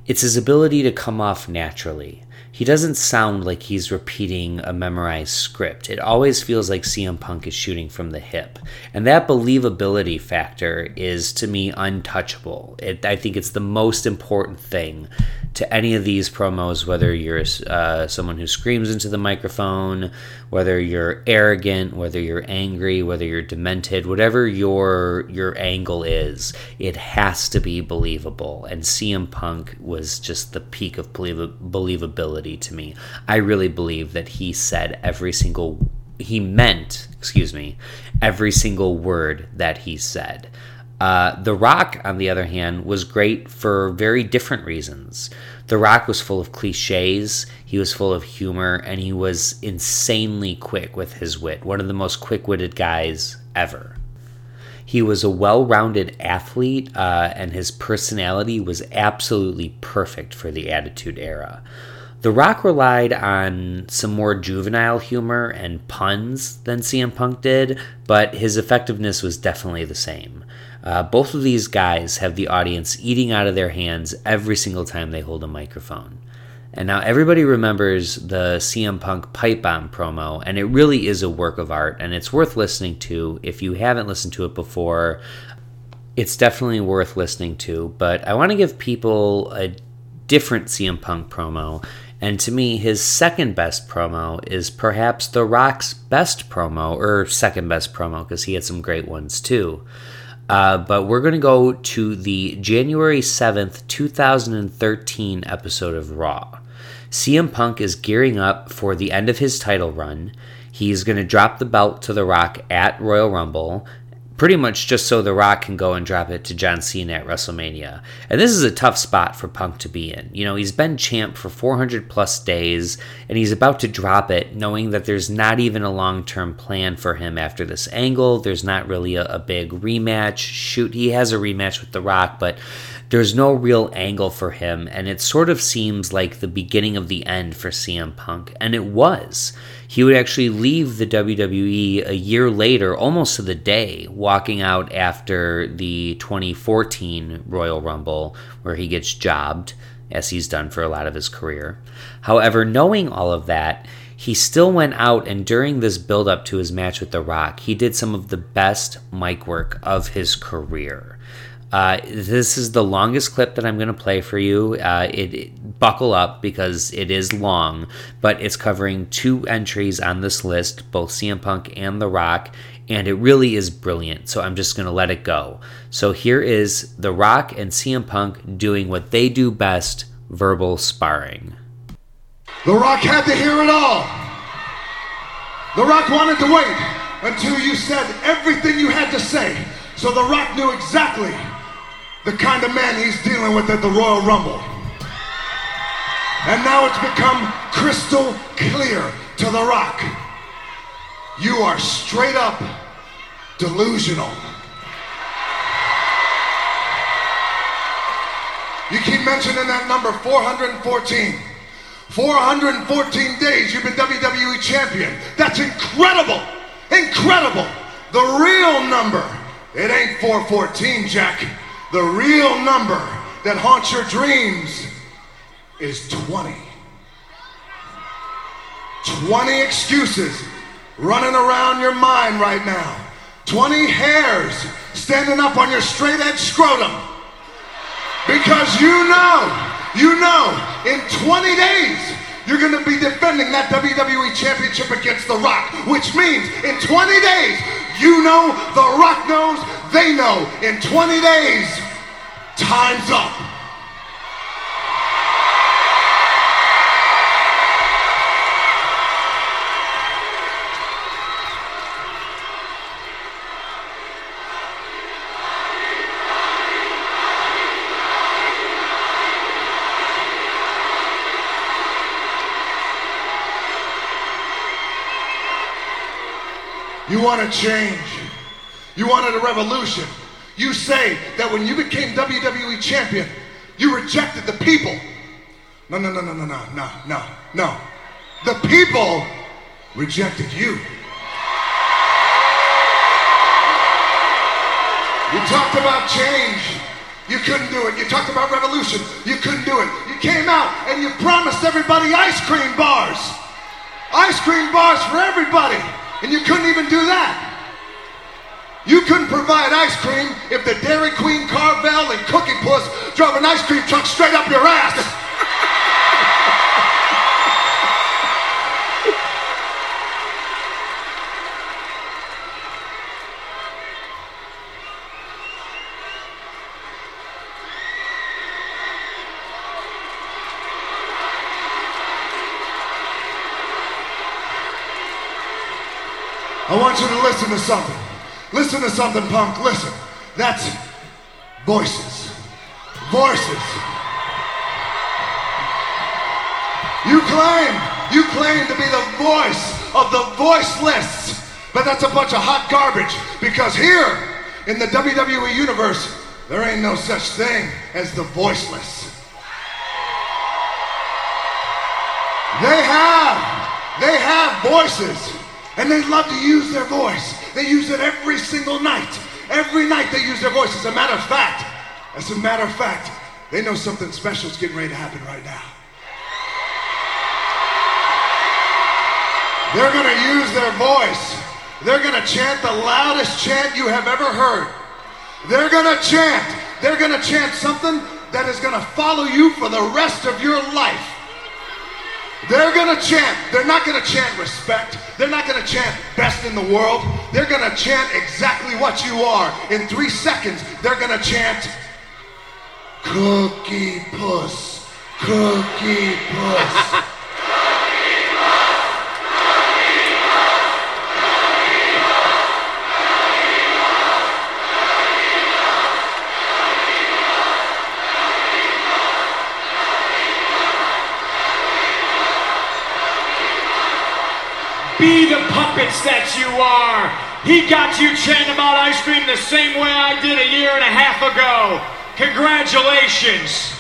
It's his ability to come off naturally. He doesn't sound like he's repeating a memorized script. It always feels like CM Punk is shooting from the hip. And that believability factor is, to me, untouchable. It, I think it's the most important thing to any of these promos, whether you're uh, someone who screams into the microphone, whether you're arrogant, whether you're angry, whether you're demented, whatever your your angle is, it has to be believable. And CM Punk was just the peak of believability to me. I really believe that he said every single he meant, excuse me, every single word that he said. Uh, the Rock, on the other hand, was great for very different reasons. The Rock was full of cliches, he was full of humor, and he was insanely quick with his wit. One of the most quick witted guys ever. He was a well rounded athlete, uh, and his personality was absolutely perfect for the Attitude Era. The Rock relied on some more juvenile humor and puns than CM Punk did, but his effectiveness was definitely the same. Uh, both of these guys have the audience eating out of their hands every single time they hold a microphone. And now everybody remembers the CM Punk pipe bomb promo, and it really is a work of art, and it's worth listening to. If you haven't listened to it before, it's definitely worth listening to. But I want to give people a different CM Punk promo, and to me, his second best promo is perhaps The Rock's best promo, or second best promo, because he had some great ones too. Uh, but we're going to go to the January 7th, 2013 episode of Raw. CM Punk is gearing up for the end of his title run. He's going to drop the belt to The Rock at Royal Rumble pretty much just so The Rock can go and drop it to John Cena at WrestleMania. And this is a tough spot for Punk to be in. You know, he's been champ for 400 plus days, and he's about to drop it, knowing that there's not even a long term plan for him after this angle. There's not really a, a big rematch. Shoot, he has a rematch with The Rock, but there's no real angle for him, and it sort of seems like the beginning of the end for CM Punk, and it was. He would actually leave the WWE a year later, almost to the day, walking out after the 2014 Royal Rumble, where he gets jobbed, as he's done for a lot of his career. However, knowing all of that, he still went out and during this build up to his match with The Rock, he did some of the best mic work of his career. Uh, this is the longest clip that I'm going to play for you. Uh, it, it, buckle up because it is long, but it's covering two entries on this list, both CM Punk and The Rock, and it really is brilliant. So I'm just going to let it go. So here is The Rock and CM Punk doing what they do best: verbal sparring. The Rock had to hear it all. The Rock wanted to wait until you said everything you had to say. So The Rock knew exactly the kind of man he's dealing with at the Royal Rumble. And now it's become crystal clear to The Rock. You are straight up delusional. You keep mentioning that number 414. 414 days you've been WWE champion. That's incredible. Incredible. The real number. It ain't 414, Jack. The real number that haunts your dreams is 20. 20 excuses running around your mind right now. 20 hairs standing up on your straight edge scrotum. Because you know, you know, in 20 days, you're going to be defending that WWE Championship against The Rock, which means in 20 days, you know The Rock knows they know in 20 days, time's up. You want to change. You wanted a revolution. You say that when you became WWE champion, you rejected the people. No, no, no, no, no, no, no, no, no. The people rejected you. You talked about change. You couldn't do it. You talked about revolution. You couldn't do it. You came out and you promised everybody ice cream bars. Ice cream bars for everybody. And you couldn't even do that. You couldn't provide ice cream if the Dairy Queen, Carvel, and Cookie Puss drove an ice cream truck straight up your ass. I want you to listen to something. Listen to something, punk. Listen. That's voices. Voices. You claim, you claim to be the voice of the voiceless, but that's a bunch of hot garbage because here in the WWE universe, there ain't no such thing as the voiceless. They have, they have voices, and they love to use their voice. They use it every single night. Every night they use their voice. As a matter of fact, as a matter of fact, they know something special is getting ready to happen right now. They're going to use their voice. They're going to chant the loudest chant you have ever heard. They're going to chant. They're going to chant something that is going to follow you for the rest of your life. They're to chant. They're not to chant respect. They're not to chant best in the world. They're to chant exactly what you are. In three seconds, they're to chant Cookie Puss. Cookie Puss. Be the puppets that you are. He got you chanting about ice cream the same way I did a year and a half ago. Congratulations.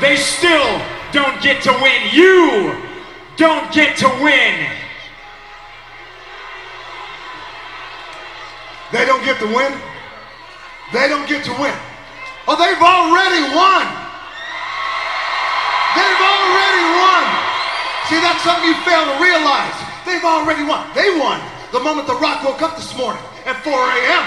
They still don't get to win. You don't get to win. They don't get to win. They don't get to win. Oh, they've already won. They've already won. See, that's something you fail to realize. They've already won. They won the moment The Rock woke up this morning at 4 a.m.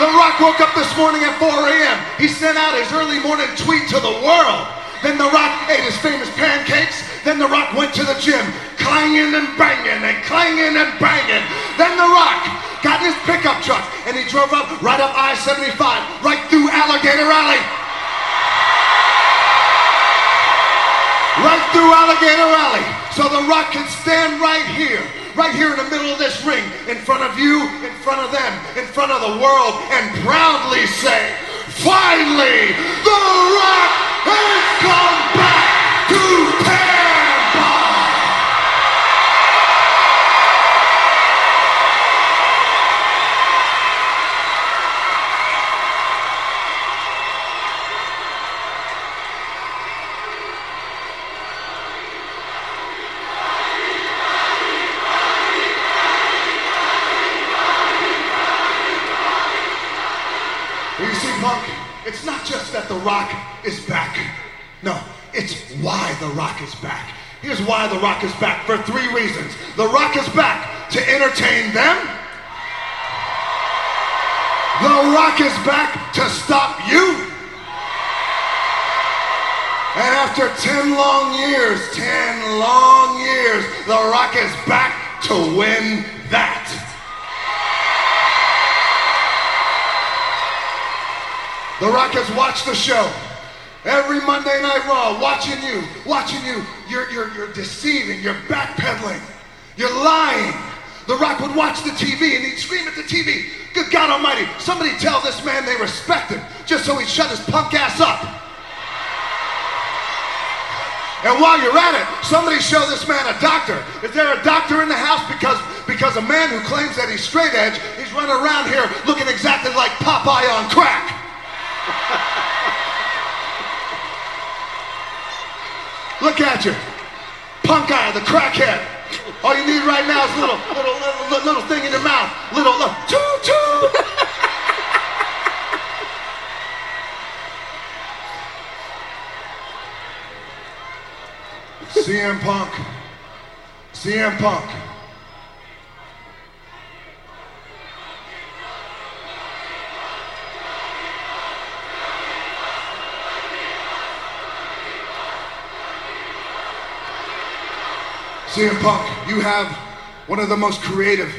The Rock woke up this morning at 4 a.m. He sent out his early morning tweet to the world. Then The Rock ate his famous pancakes. Then The Rock went to the gym, clanging and banging and clanging and banging. Then The Rock got in his pickup truck and he drove up right up I-75, right through Alligator Alley. right through Alligator Alley. So The Rock can stand right here, right here in the middle of this ring, in front of you, in front of them, in front of the world, and proudly say, finally, The Rock has come back to Tampa. You see, Punk, it's not just that The Rock is back. No, it's why The Rock is back. Here's why The Rock is back for three reasons. The Rock is back to entertain them. The Rock is back to stop you. And after 10 long years, 10 long years, The Rock is back to win The Rock has watched the show. Every Monday Night Raw, watching you, watching you. You're, you're, you're deceiving, you're backpedaling, you're lying. The Rock would watch the TV and he'd scream at the TV, Good God Almighty, somebody tell this man they respect him, just so he'd shut his punk ass up. And while you're at it, somebody show this man a doctor. Is there a doctor in the house? Because because a man who claims that he's straight edge, he's running around here looking exactly like Popeye on crack. Look at you. Punk eye, the crackhead. All you need right now is a little, little, little, little thing in your mouth. Little, little, toot, toot. CM Punk. CM Punk. CM Punk, you have one of the most creative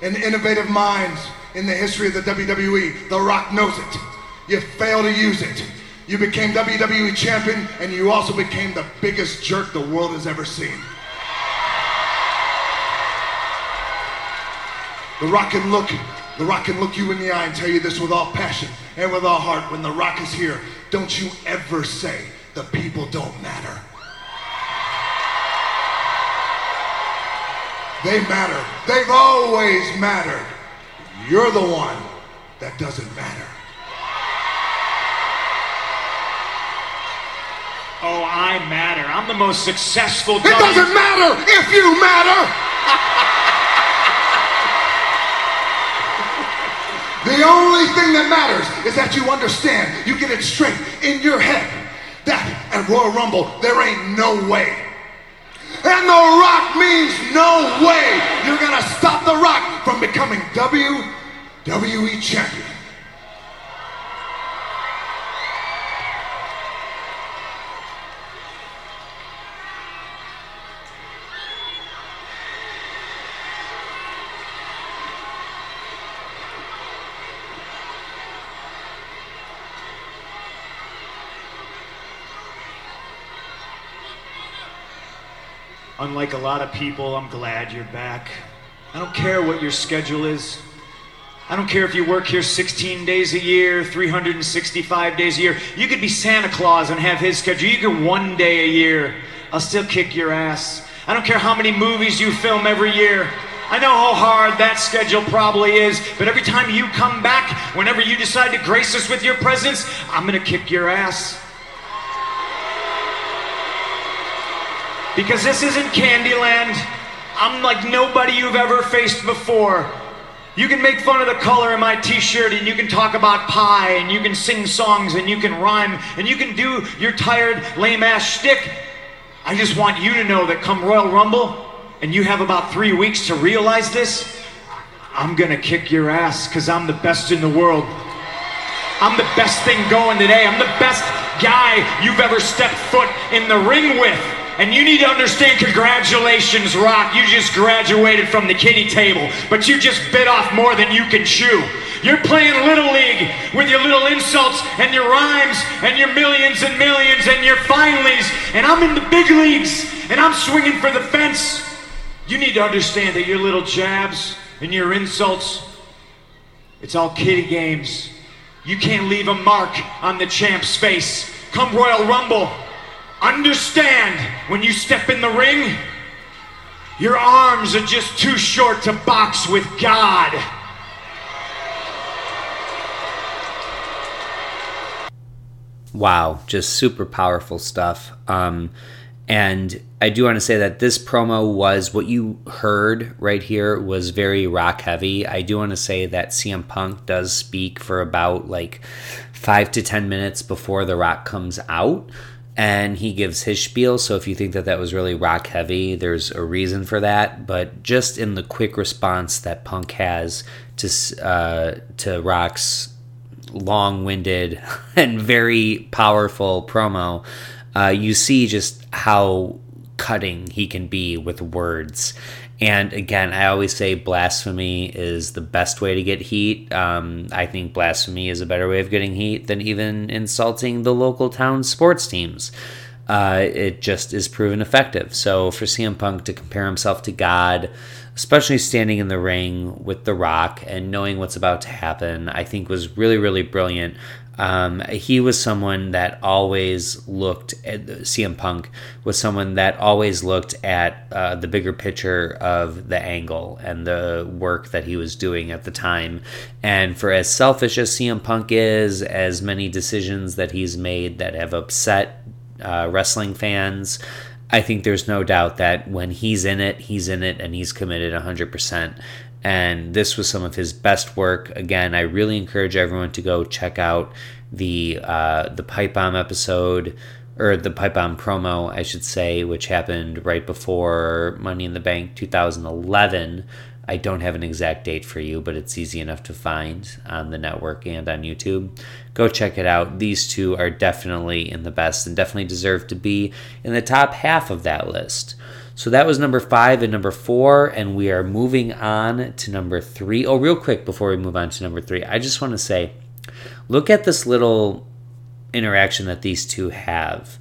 and innovative minds in the history of the WWE. The Rock knows it. You failed to use it. You became WWE champion and you also became the biggest jerk the world has ever seen. The Rock can look, the Rock can look you in the eye and tell you this with all passion and with all heart. When the Rock is here, don't you ever say the people don't matter. They matter. They've always mattered. You're the one that doesn't matter. Oh, I matter. I'm the most successful. It doesn't matter if you matter. the only thing that matters is that you understand. You get it straight in your head that at Royal Rumble there ain't no way. And The Rock means no way you're gonna stop The Rock from becoming WWE champion. Unlike a lot of people, I'm glad you're back. I don't care what your schedule is. I don't care if you work here 16 days a year, 365 days a year. You could be Santa Claus and have his schedule. You could one day a year. I'll still kick your ass. I don't care how many movies you film every year. I know how hard that schedule probably is, but every time you come back, whenever you decide to grace us with your presence, I'm gonna kick your ass. Because this isn't Candyland. I'm like nobody you've ever faced before. You can make fun of the color of my t-shirt and you can talk about pie and you can sing songs and you can rhyme and you can do your tired lame ass shtick. I just want you to know that come Royal Rumble and you have about three weeks to realize this, I'm gonna kick your ass because I'm the best in the world. I'm the best thing going today. I'm the best guy you've ever stepped foot in the ring with. And you need to understand, congratulations, Rock. You just graduated from the kiddie table, but you just bit off more than you can chew. You're playing Little League with your little insults and your rhymes and your millions and millions and your finallys. And I'm in the big leagues and I'm swinging for the fence. You need to understand that your little jabs and your insults, it's all kiddie games. You can't leave a mark on the champ's face. Come Royal Rumble. Understand when you step in the ring, your arms are just too short to box with God. Wow, just super powerful stuff. Um, and I do want to say that this promo was what you heard right here was very rock heavy. I do want to say that CM Punk does speak for about like five to 10 minutes before The Rock comes out and he gives his spiel. So if you think that that was really rock heavy, there's a reason for that. But just in the quick response that Punk has to uh, to Rock's long-winded and very powerful promo, uh, you see just how cutting he can be with words. And again, I always say blasphemy is the best way to get heat. Um, I think blasphemy is a better way of getting heat than even insulting the local town sports teams. Uh, it just is proven effective. So for CM Punk to compare himself to God, especially standing in the ring with The Rock and knowing what's about to happen, I think was really, really brilliant. Um, he was someone that always looked at CM Punk was someone that always looked at uh, the bigger picture of the angle and the work that he was doing at the time. And for as selfish as CM Punk is, as many decisions that he's made that have upset uh, wrestling fans, I think there's no doubt that when he's in it, he's in it and he's committed 100% and this was some of his best work. Again, I really encourage everyone to go check out the uh, the pipe bomb episode or the pipe bomb promo, I should say, which happened right before Money in the Bank 2011. I don't have an exact date for you, but it's easy enough to find on the network and on YouTube. Go check it out. These two are definitely in the best and definitely deserve to be in the top half of that list. So that was number five and number four, and we are moving on to number three. Oh, real quick before we move on to number three, I just want to say look at this little interaction that these two have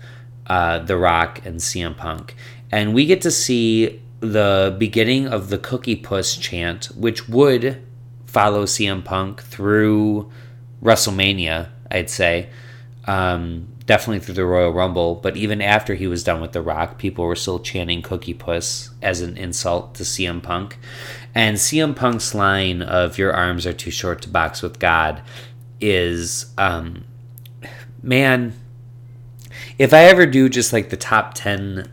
uh, The Rock and CM Punk. And we get to see the beginning of the Cookie Puss chant, which would follow CM Punk through WrestleMania, I'd say. Um, definitely through the Royal Rumble, but even after he was done with The Rock, people were still chanting Cookie Puss as an insult to CM Punk. And CM Punk's line of Your arms are too short to box with God is, um, man, if I ever do just like the top 10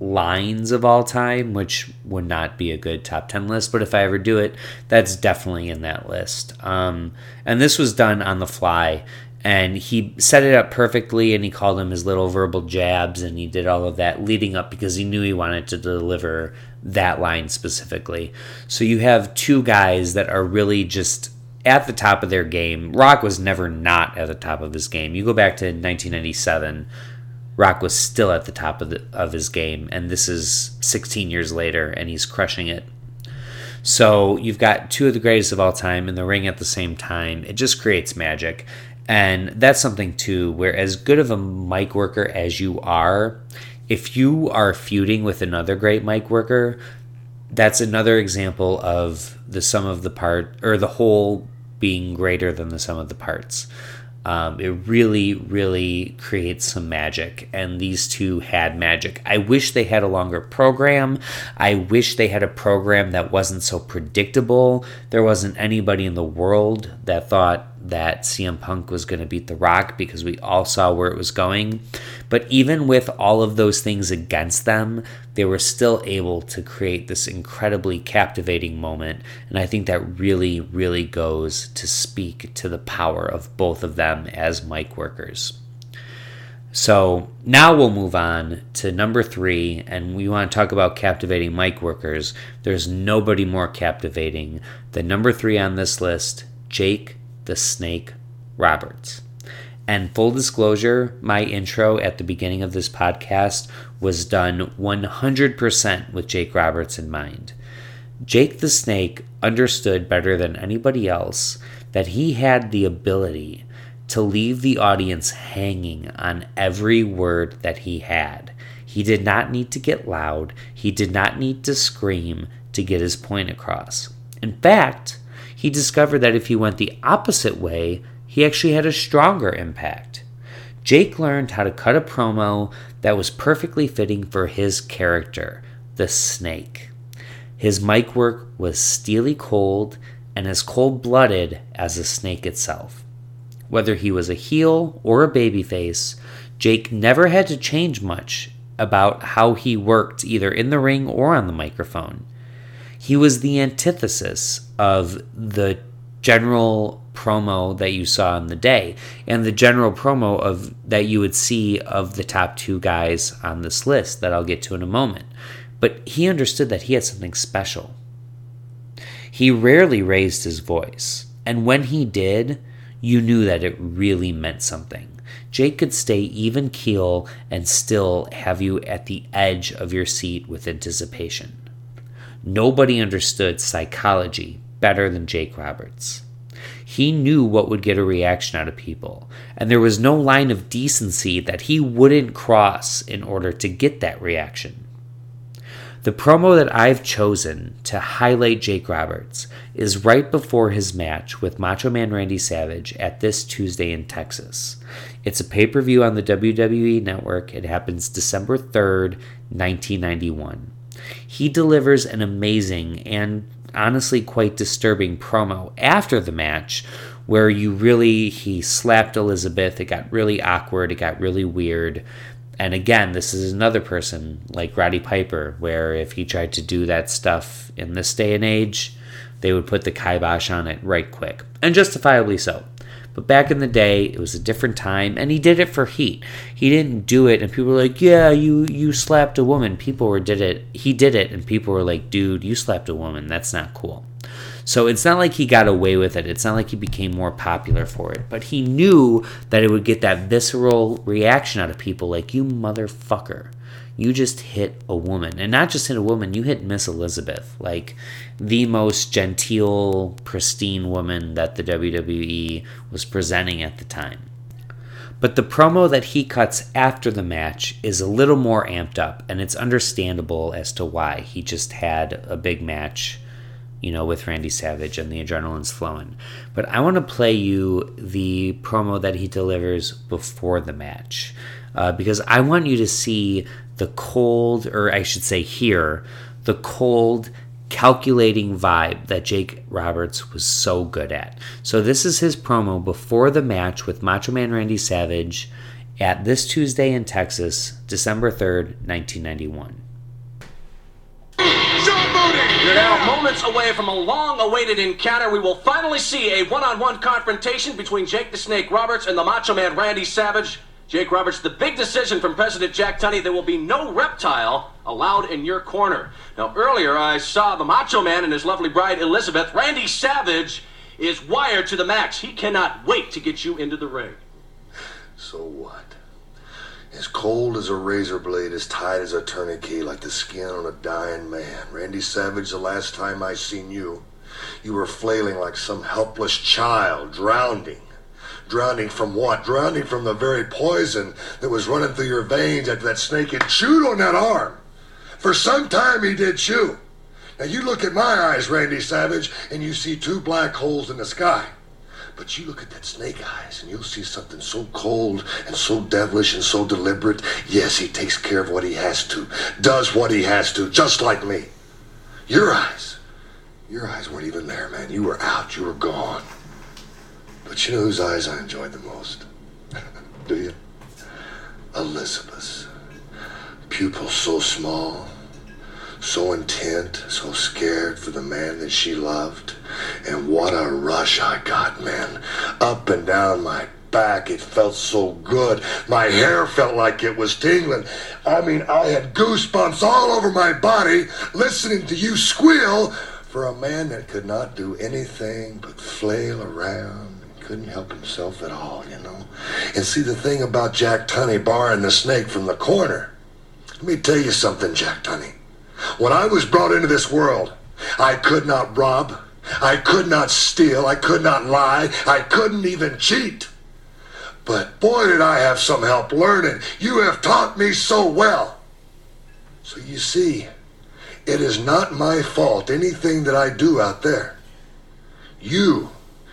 lines of all time, which would not be a good top 10 list, but if I ever do it, that's definitely in that list. Um, and this was done on the fly and he set it up perfectly and he called them his little verbal jabs and he did all of that leading up because he knew he wanted to deliver that line specifically so you have two guys that are really just at the top of their game rock was never not at the top of his game you go back to 1997 rock was still at the top of, the, of his game and this is 16 years later and he's crushing it so you've got two of the greatest of all time in the ring at the same time. It just creates magic. And that's something too, where as good of a mic worker as you are, if you are feuding with another great mic worker, that's another example of the sum of the part or the whole being greater than the sum of the parts. Um, it really, really creates some magic, and these two had magic. I wish they had a longer program. I wish they had a program that wasn't so predictable. There wasn't anybody in the world that thought that CM Punk was going to beat The Rock because we all saw where it was going. But even with all of those things against them, they were still able to create this incredibly captivating moment. And I think that really, really goes to speak to the power of both of them as mic workers. So now we'll move on to number three, and we want to talk about captivating mic workers. There's nobody more captivating than number three on this list, Jake the Snake Roberts. And full disclosure, my intro at the beginning of this podcast was done 100% with Jake Roberts in mind. Jake the Snake understood better than anybody else that he had the ability to leave the audience hanging on every word that he had. He did not need to get loud, he did not need to scream to get his point across. In fact, he discovered that if he went the opposite way, he actually had a stronger impact. Jake learned how to cut a promo that was perfectly fitting for his character, the snake. His mic work was steely cold and as cold blooded as the snake itself. Whether he was a heel or a babyface, Jake never had to change much about how he worked either in the ring or on the microphone. He was the antithesis of the general promo that you saw in the day and the general promo of that you would see of the top two guys on this list that I'll get to in a moment. But he understood that he had something special. He rarely raised his voice, and when he did, you knew that it really meant something. Jake could stay even keel and still have you at the edge of your seat with anticipation. Nobody understood psychology better than Jake Roberts. He knew what would get a reaction out of people, and there was no line of decency that he wouldn't cross in order to get that reaction. The promo that I've chosen to highlight Jake Roberts is right before his match with Macho Man Randy Savage at this Tuesday in Texas. It's a pay per view on the WWE network. It happens December 3rd, 1991. He delivers an amazing and honestly quite disturbing promo after the match where you really he slapped Elizabeth. It got really awkward, it got really weird. And again, this is another person like Roddy Piper, where if he tried to do that stuff in this day and age, they would put the kibosh on it right quick. And justifiably so. But back in the day, it was a different time, and he did it for heat. He didn't do it, and people were like, "Yeah, you you slapped a woman." People were did it. He did it, and people were like, "Dude, you slapped a woman. That's not cool." So it's not like he got away with it. It's not like he became more popular for it. But he knew that it would get that visceral reaction out of people, like "You motherfucker." You just hit a woman. And not just hit a woman, you hit Miss Elizabeth, like the most genteel, pristine woman that the WWE was presenting at the time. But the promo that he cuts after the match is a little more amped up, and it's understandable as to why. He just had a big match, you know, with Randy Savage, and the adrenaline's flowing. But I want to play you the promo that he delivers before the match. Uh, because I want you to see the cold, or I should say, hear the cold, calculating vibe that Jake Roberts was so good at. So, this is his promo before the match with Macho Man Randy Savage at this Tuesday in Texas, December 3rd, 1991. You're now moments away from a long awaited encounter. We will finally see a one on one confrontation between Jake the Snake Roberts and the Macho Man Randy Savage. Jake Roberts, the big decision from President Jack Tunney there will be no reptile allowed in your corner. Now, earlier I saw the Macho Man and his lovely bride Elizabeth. Randy Savage is wired to the max. He cannot wait to get you into the ring. So what? As cold as a razor blade, as tight as a tourniquet, like the skin on a dying man. Randy Savage, the last time I seen you, you were flailing like some helpless child, drowning. Drowning from what? Drowning from the very poison that was running through your veins after that snake had chewed on that arm. For some time he did chew. Now you look at my eyes, Randy Savage, and you see two black holes in the sky. But you look at that snake eyes and you'll see something so cold and so devilish and so deliberate. Yes, he takes care of what he has to, does what he has to, just like me. Your eyes, your eyes weren't even there, man. You were out, you were gone. But you know whose eyes I enjoyed the most? Do you? Elizabeth's. Pupils so small, so intent, so scared for the man that she loved. And what a rush I got, man. Up and down my back. It felt so good. My hair felt like it was tingling. I mean, I had goosebumps all over my body listening to you squeal for a man that could not do anything but flail around couldn't help himself at all, you know. And see the thing about Jack Tunney barring the snake from the corner. Let me tell you something, Jack Tunney. When I was brought into this world, I could not rob, I could not steal, I could not lie, I couldn't even cheat. But boy, did I have some help learning. You have taught me so well. So you see, it is not my fault, anything that I do out there. You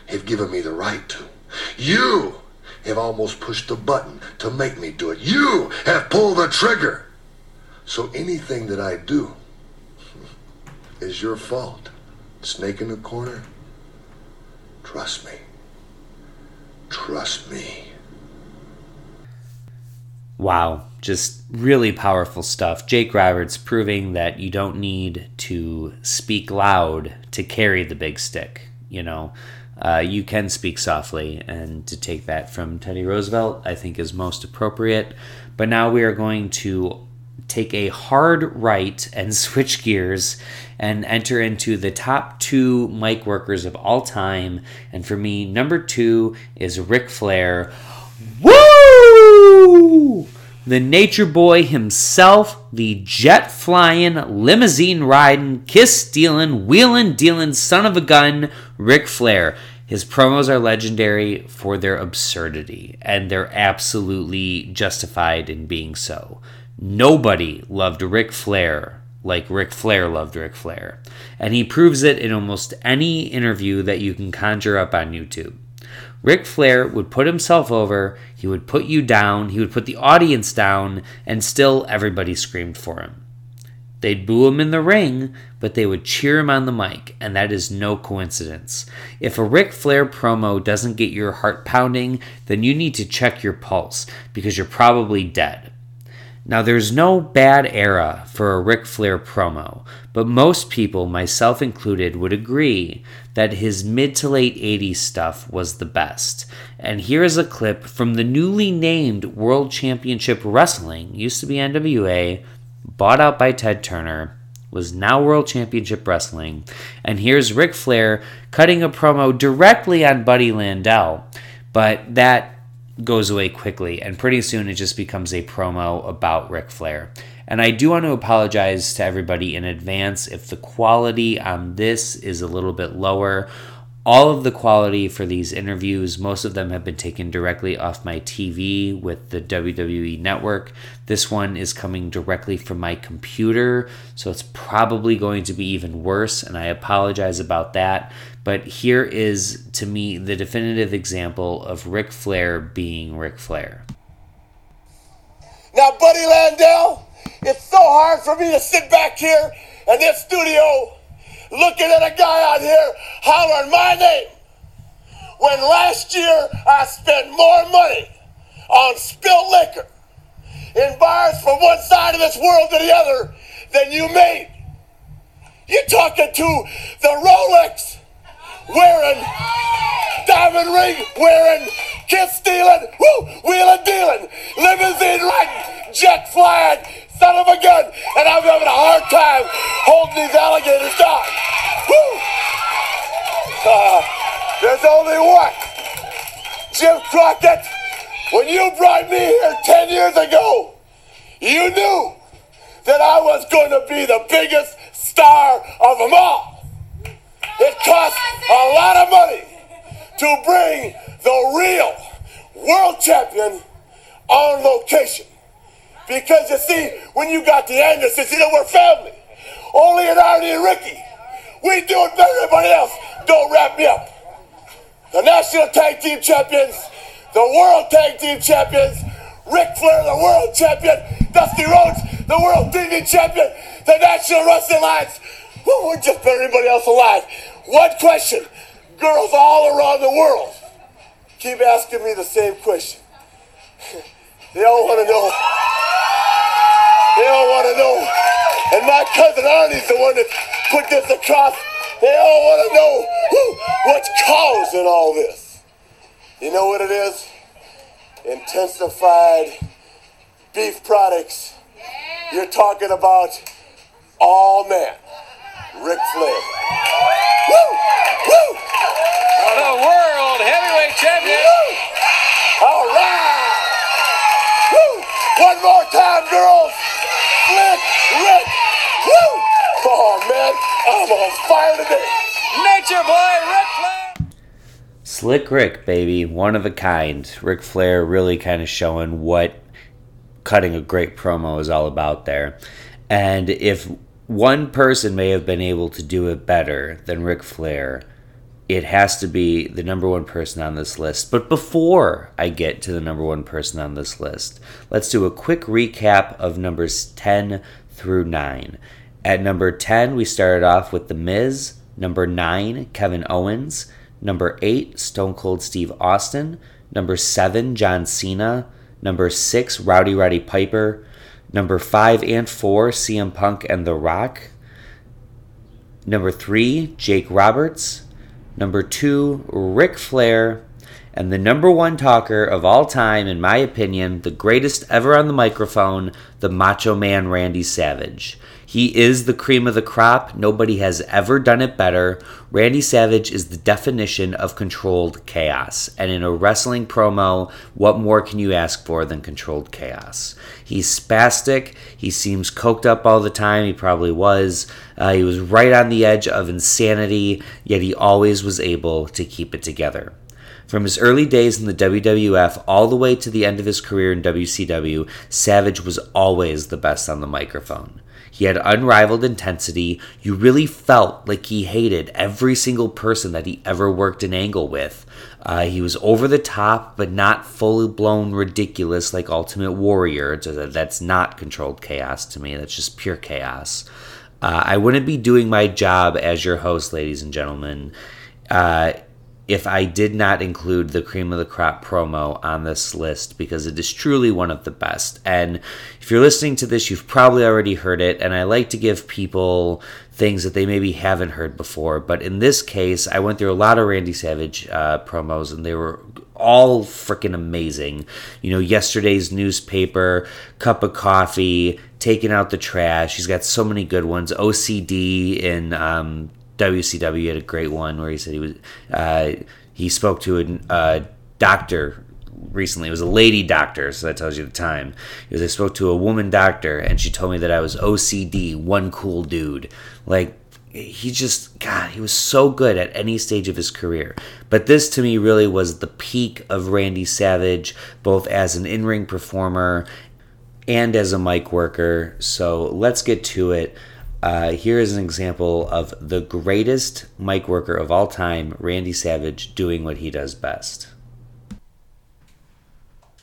have given me the right to. You have almost pushed the button to make me do it. You have pulled the trigger. So anything that I do is your fault. Snake in the corner? Trust me. Trust me. Wow, just really powerful stuff. Jake Roberts proving that you don't need to speak loud to carry the big stick, you know uh, you can speak softly. And to take that from Teddy Roosevelt, I think is most appropriate. But now we are going to take a hard right and switch gears and enter into the top two mic workers of all time. And for me, number two is Ric Flair. Woo! The nature boy himself, the jet flying, limousine riding, kiss stealing, wheeling dealing son of a gun, Ric Flair. His promos are legendary for their absurdity, and they're absolutely justified in being so. Nobody loved Ric Flair like Ric Flair loved Ric Flair, and he proves it in almost any interview that you can conjure up on YouTube. Ric Flair would put himself over, he would put you down, he would put the audience down, and still everybody screamed for him. They'd boo him in the ring, but they would cheer him on the mic, and that is no coincidence. If a Ric Flair promo doesn't get your heart pounding, then you need to check your pulse because you're probably dead. Now, there's no bad era for a Ric Flair promo, but most people, myself included, would agree that his mid to late 80s stuff was the best. And here is a clip from the newly named World Championship Wrestling, used to be NWA, bought out by Ted Turner, was now World Championship Wrestling. And here's Ric Flair cutting a promo directly on Buddy Landel, but that goes away quickly, and pretty soon it just becomes a promo about Ric Flair. And I do want to apologize to everybody in advance if the quality on this is a little bit lower. All of the quality for these interviews, most of them have been taken directly off my TV with the WWE network. This one is coming directly from my computer, so it's probably going to be even worse, and I apologize about that. But here is, to me, the definitive example of Ric Flair being Ric Flair. Now, Buddy Landel, it's so hard for me to sit back here in this studio looking at a guy out here hollering my name when last year I spent more money on spilled liquor in bars from one side of this world to the other than you made. You're talking to the Rolex wearing, diamond ring wearing, kiss stealing, woo, wheeling dealing, limousine riding, jet flying, son of a gun, and I'm having a hard time holding these alligators down. Woo! Uh, there's only one. Jim Crockett, when you brought me here 10 years ago, you knew that I was going to be the biggest star of them all. It costs a lot of money to bring the real world champion on location. Because you see, when you got the Andersons, you know, we're family. Only an Arnie and Ricky. We do it better than everybody else. Don't wrap me up. The National Tag Team Champions, the World Tag Team Champions, Ric Flair, the World Champion, Dusty Rhodes, the World TV Champion, the National Wrestling Alliance. We're just better than everybody else alive. One question. Girls all around the world keep asking me the same question. they all want to know. They all want to know. And my cousin Arnie's the one that put this across. They all want to know who, what's causing all this. You know what it is? Intensified beef products. You're talking about all men. Ric Flair. Woo! Woo! The world heavyweight champion. Woo! All right. Woo! One more time, girls. Flick, Rick. Woo! Oh man, I'm on fire today. Nature boy, Ric Flair. Slick Rick, baby, one of a kind. Ric Flair really kind of showing what cutting a great promo is all about there. And if one person may have been able to do it better than Ric Flair, it has to be the number one person on this list. But before I get to the number one person on this list, let's do a quick recap of numbers 10 through 9. At number 10, we started off with The Miz. Number 9, Kevin Owens. Number 8, Stone Cold Steve Austin. Number 7, John Cena. Number 6, Rowdy Roddy Piper. Number 5 and 4, CM Punk and The Rock. Number 3, Jake Roberts. Number 2, Ric Flair. And the number one talker of all time, in my opinion, the greatest ever on the microphone, the Macho Man Randy Savage. He is the cream of the crop. Nobody has ever done it better. Randy Savage is the definition of controlled chaos. And in a wrestling promo, what more can you ask for than controlled chaos? He's spastic. He seems coked up all the time. He probably was. Uh, he was right on the edge of insanity, yet he always was able to keep it together. From his early days in the WWF all the way to the end of his career in WCW, Savage was always the best on the microphone. He had unrivaled intensity. You really felt like he hated every single person that he ever worked an angle with. Uh, he was over the top, but not fully blown ridiculous like Ultimate Warrior. That's not controlled chaos to me. That's just pure chaos. Uh, I wouldn't be doing my job as your host, ladies and gentlemen, uh, if I did not include the cream of the crop promo on this list because it is truly one of the best. And if you're listening to this, you've probably already heard it. And I like to give people things that they maybe haven't heard before. But in this case, I went through a lot of Randy Savage uh, promos and they were all freaking amazing. You know, yesterday's newspaper, cup of coffee, taking out the trash. He's got so many good ones. OCD in um, WCW had a great one where he said he was uh, he spoke to a, doctor recently. It was a lady doctor, so that tells you the time. He was I spoke to a woman doctor, and she told me that I was OCD, one cool dude. Like he just God, he was so good at any stage of his career. But this to me really was the peak of Randy Savage, both as an in-ring performer and as a mic worker. So let's get to it. Uh, here is an example of the greatest mic worker of all time, Randy Savage, doing what he does best.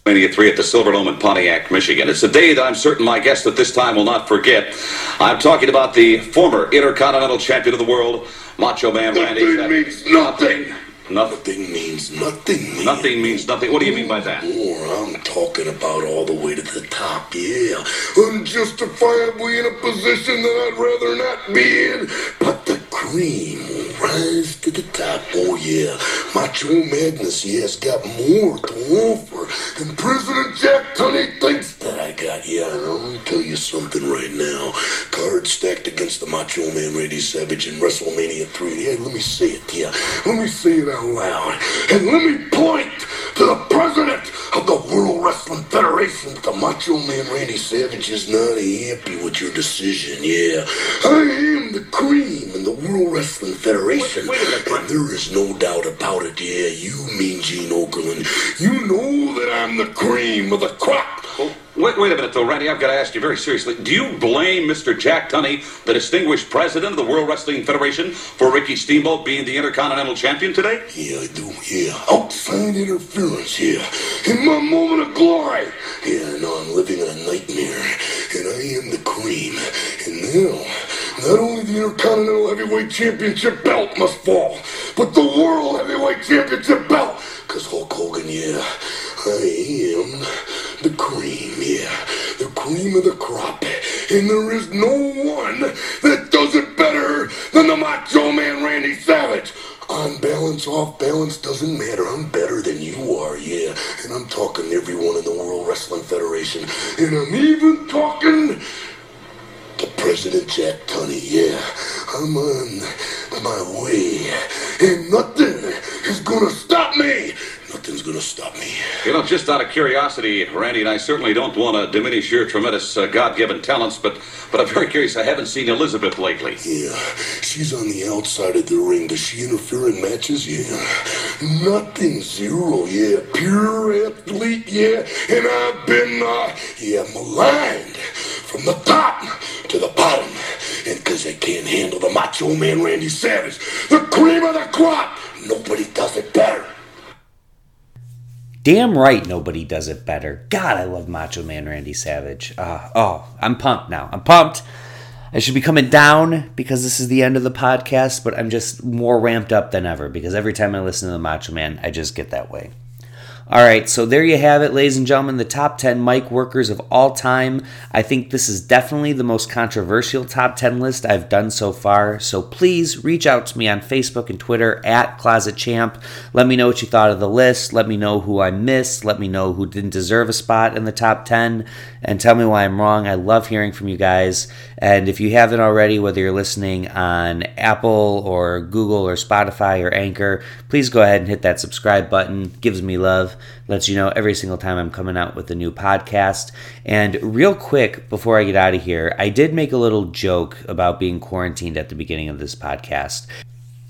Mania 3 at the Silverdome in Pontiac, Michigan. It's a day that I'm certain my guest at this time will not forget. I'm talking about the former Intercontinental Champion of the world, Macho Man Randy Nothing means nothing. Nothing means nothing. Nothing means nothing. What do you mean by that? More, I'm talking about all the way to the top, yeah. Unjustifiably in a position that I'd rather not be in. But the cream will rise to the top, oh yeah. Macho yeah, has got more to offer than President Jack Tunney thinks that I got. Yeah, and I'm gonna tell you something right now. Cards stacked against the Macho Man Randy Savage in WrestleMania 3. Yeah, let me say it, yeah. Let me say it out loud. And let me point to the president of the World Wrestling Federation the Macho Man Randy Savage is not happy with your decision, yeah. I am the cream in the World Wrestling Federation. Wait, wait a minute, and there is no doubt about it, yeah. You mean Gene Okerlund. You know that I'm the cream of the crop. Oh, wait, wait a minute, though, Randy. I've got to ask you very seriously. Do you blame Mr. Jack Tunney, the distinguished president of the World Wrestling Federation, for Ricky Steamboat being the Intercontinental Champion today? Yeah, I do, yeah. Outside interference, yeah. In my moment of glory. Yeah, now I'm living in a nightmare. And I am the cream. And now, not only the Intercontinental Heavyweight Championship belt must fall, but the World Heavyweight Championship belt. Because Hulk Hogan, yeah, I am the cream, yeah. The cream of the crop. And there is no one that does it better than the Macho Man Randy Savage. On balance, off balance, doesn't matter. I'm better than you are, yeah. And I'm talking everyone in the World Wrestling Federation. And I'm even talking to President Jack Tunney, yeah. I'm on my way. And nothing is gonna stop me. Nothing's gonna stop me. You know, just out of curiosity, Randy, and I certainly don't want to diminish your tremendous uh, God-given talents, but but I'm very curious. I haven't seen Elizabeth lately. Yeah, she's on the outside of the ring. Does she interfere in matches? Yeah. Nothing, zero, yeah. Pure athlete, yeah. And I've been, uh, yeah, maligned from the top to the bottom. And because they can't handle the Macho Man Randy Savage, the cream of the crop, nobody does it better. Damn right nobody does it better. God, I love Macho Man Randy Savage. Uh, oh, I'm pumped now. I'm pumped. I should be coming down because this is the end of the podcast, but I'm just more ramped up than ever because every time I listen to the Macho Man, I just get that way. All right, so there you have it, ladies and gentlemen, the top 10 mic workers of all time. I think this is definitely the most controversial top 10 list I've done so far. So please reach out to me on Facebook and Twitter at Closet Champ. Let me know what you thought of the list. Let me know who I missed. Let me know who didn't deserve a spot in the top 10 and tell me why I'm wrong. I love hearing from you guys. And if you haven't already, whether you're listening on Apple or Google or Spotify or Anchor, please go ahead and hit that subscribe button. gives me love lets you know every single time I'm coming out with a new podcast. And real quick, before I get out of here, I did make a little joke about being quarantined at the beginning of this podcast.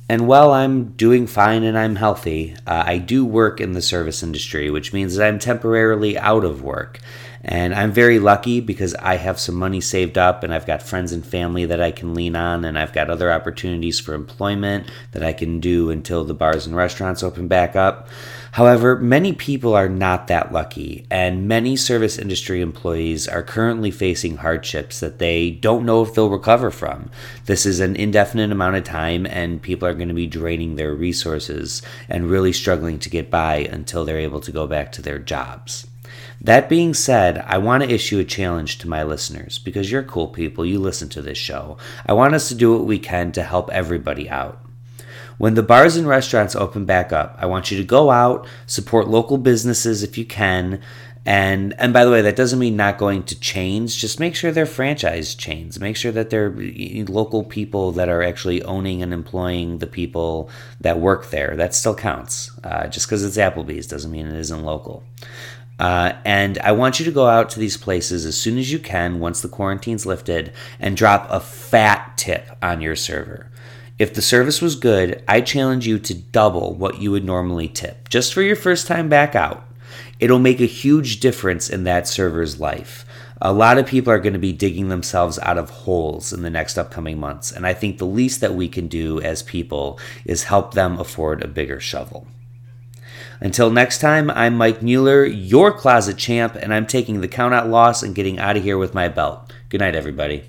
And while I'm doing fine and I'm healthy, uh, I do work in the service industry, which means that I'm temporarily out of work. And I'm very lucky because I have some money saved up and I've got friends and family that I can lean on, and I've got other opportunities for employment that I can do until the bars and restaurants open back up. However, many people are not that lucky, and many service industry employees are currently facing hardships that they don't know if they'll recover from. This is an indefinite amount of time, and people are going to be draining their resources and really struggling to get by until they're able to go back to their jobs. That being said, I want to issue a challenge to my listeners because you're cool people, you listen to this show. I want us to do what we can to help everybody out. When the bars and restaurants open back up, I want you to go out, support local businesses if you can. And and by the way, that doesn't mean not going to chains. Just make sure they're franchise chains. Make sure that they're local people that are actually owning and employing the people that work there. That still counts. Uh, just because it's Applebee's doesn't mean it isn't local. Uh, and I want you to go out to these places as soon as you can once the quarantine's lifted and drop a fat tip on your server. If the service was good, I challenge you to double what you would normally tip just for your first time back out. It'll make a huge difference in that server's life. A lot of people are going to be digging themselves out of holes in the next upcoming months, and I think the least that we can do as people is help them afford a bigger shovel. Until next time, I'm Mike Mueller, your closet champ, and I'm taking the count out loss and getting out of here with my belt. Good night, everybody.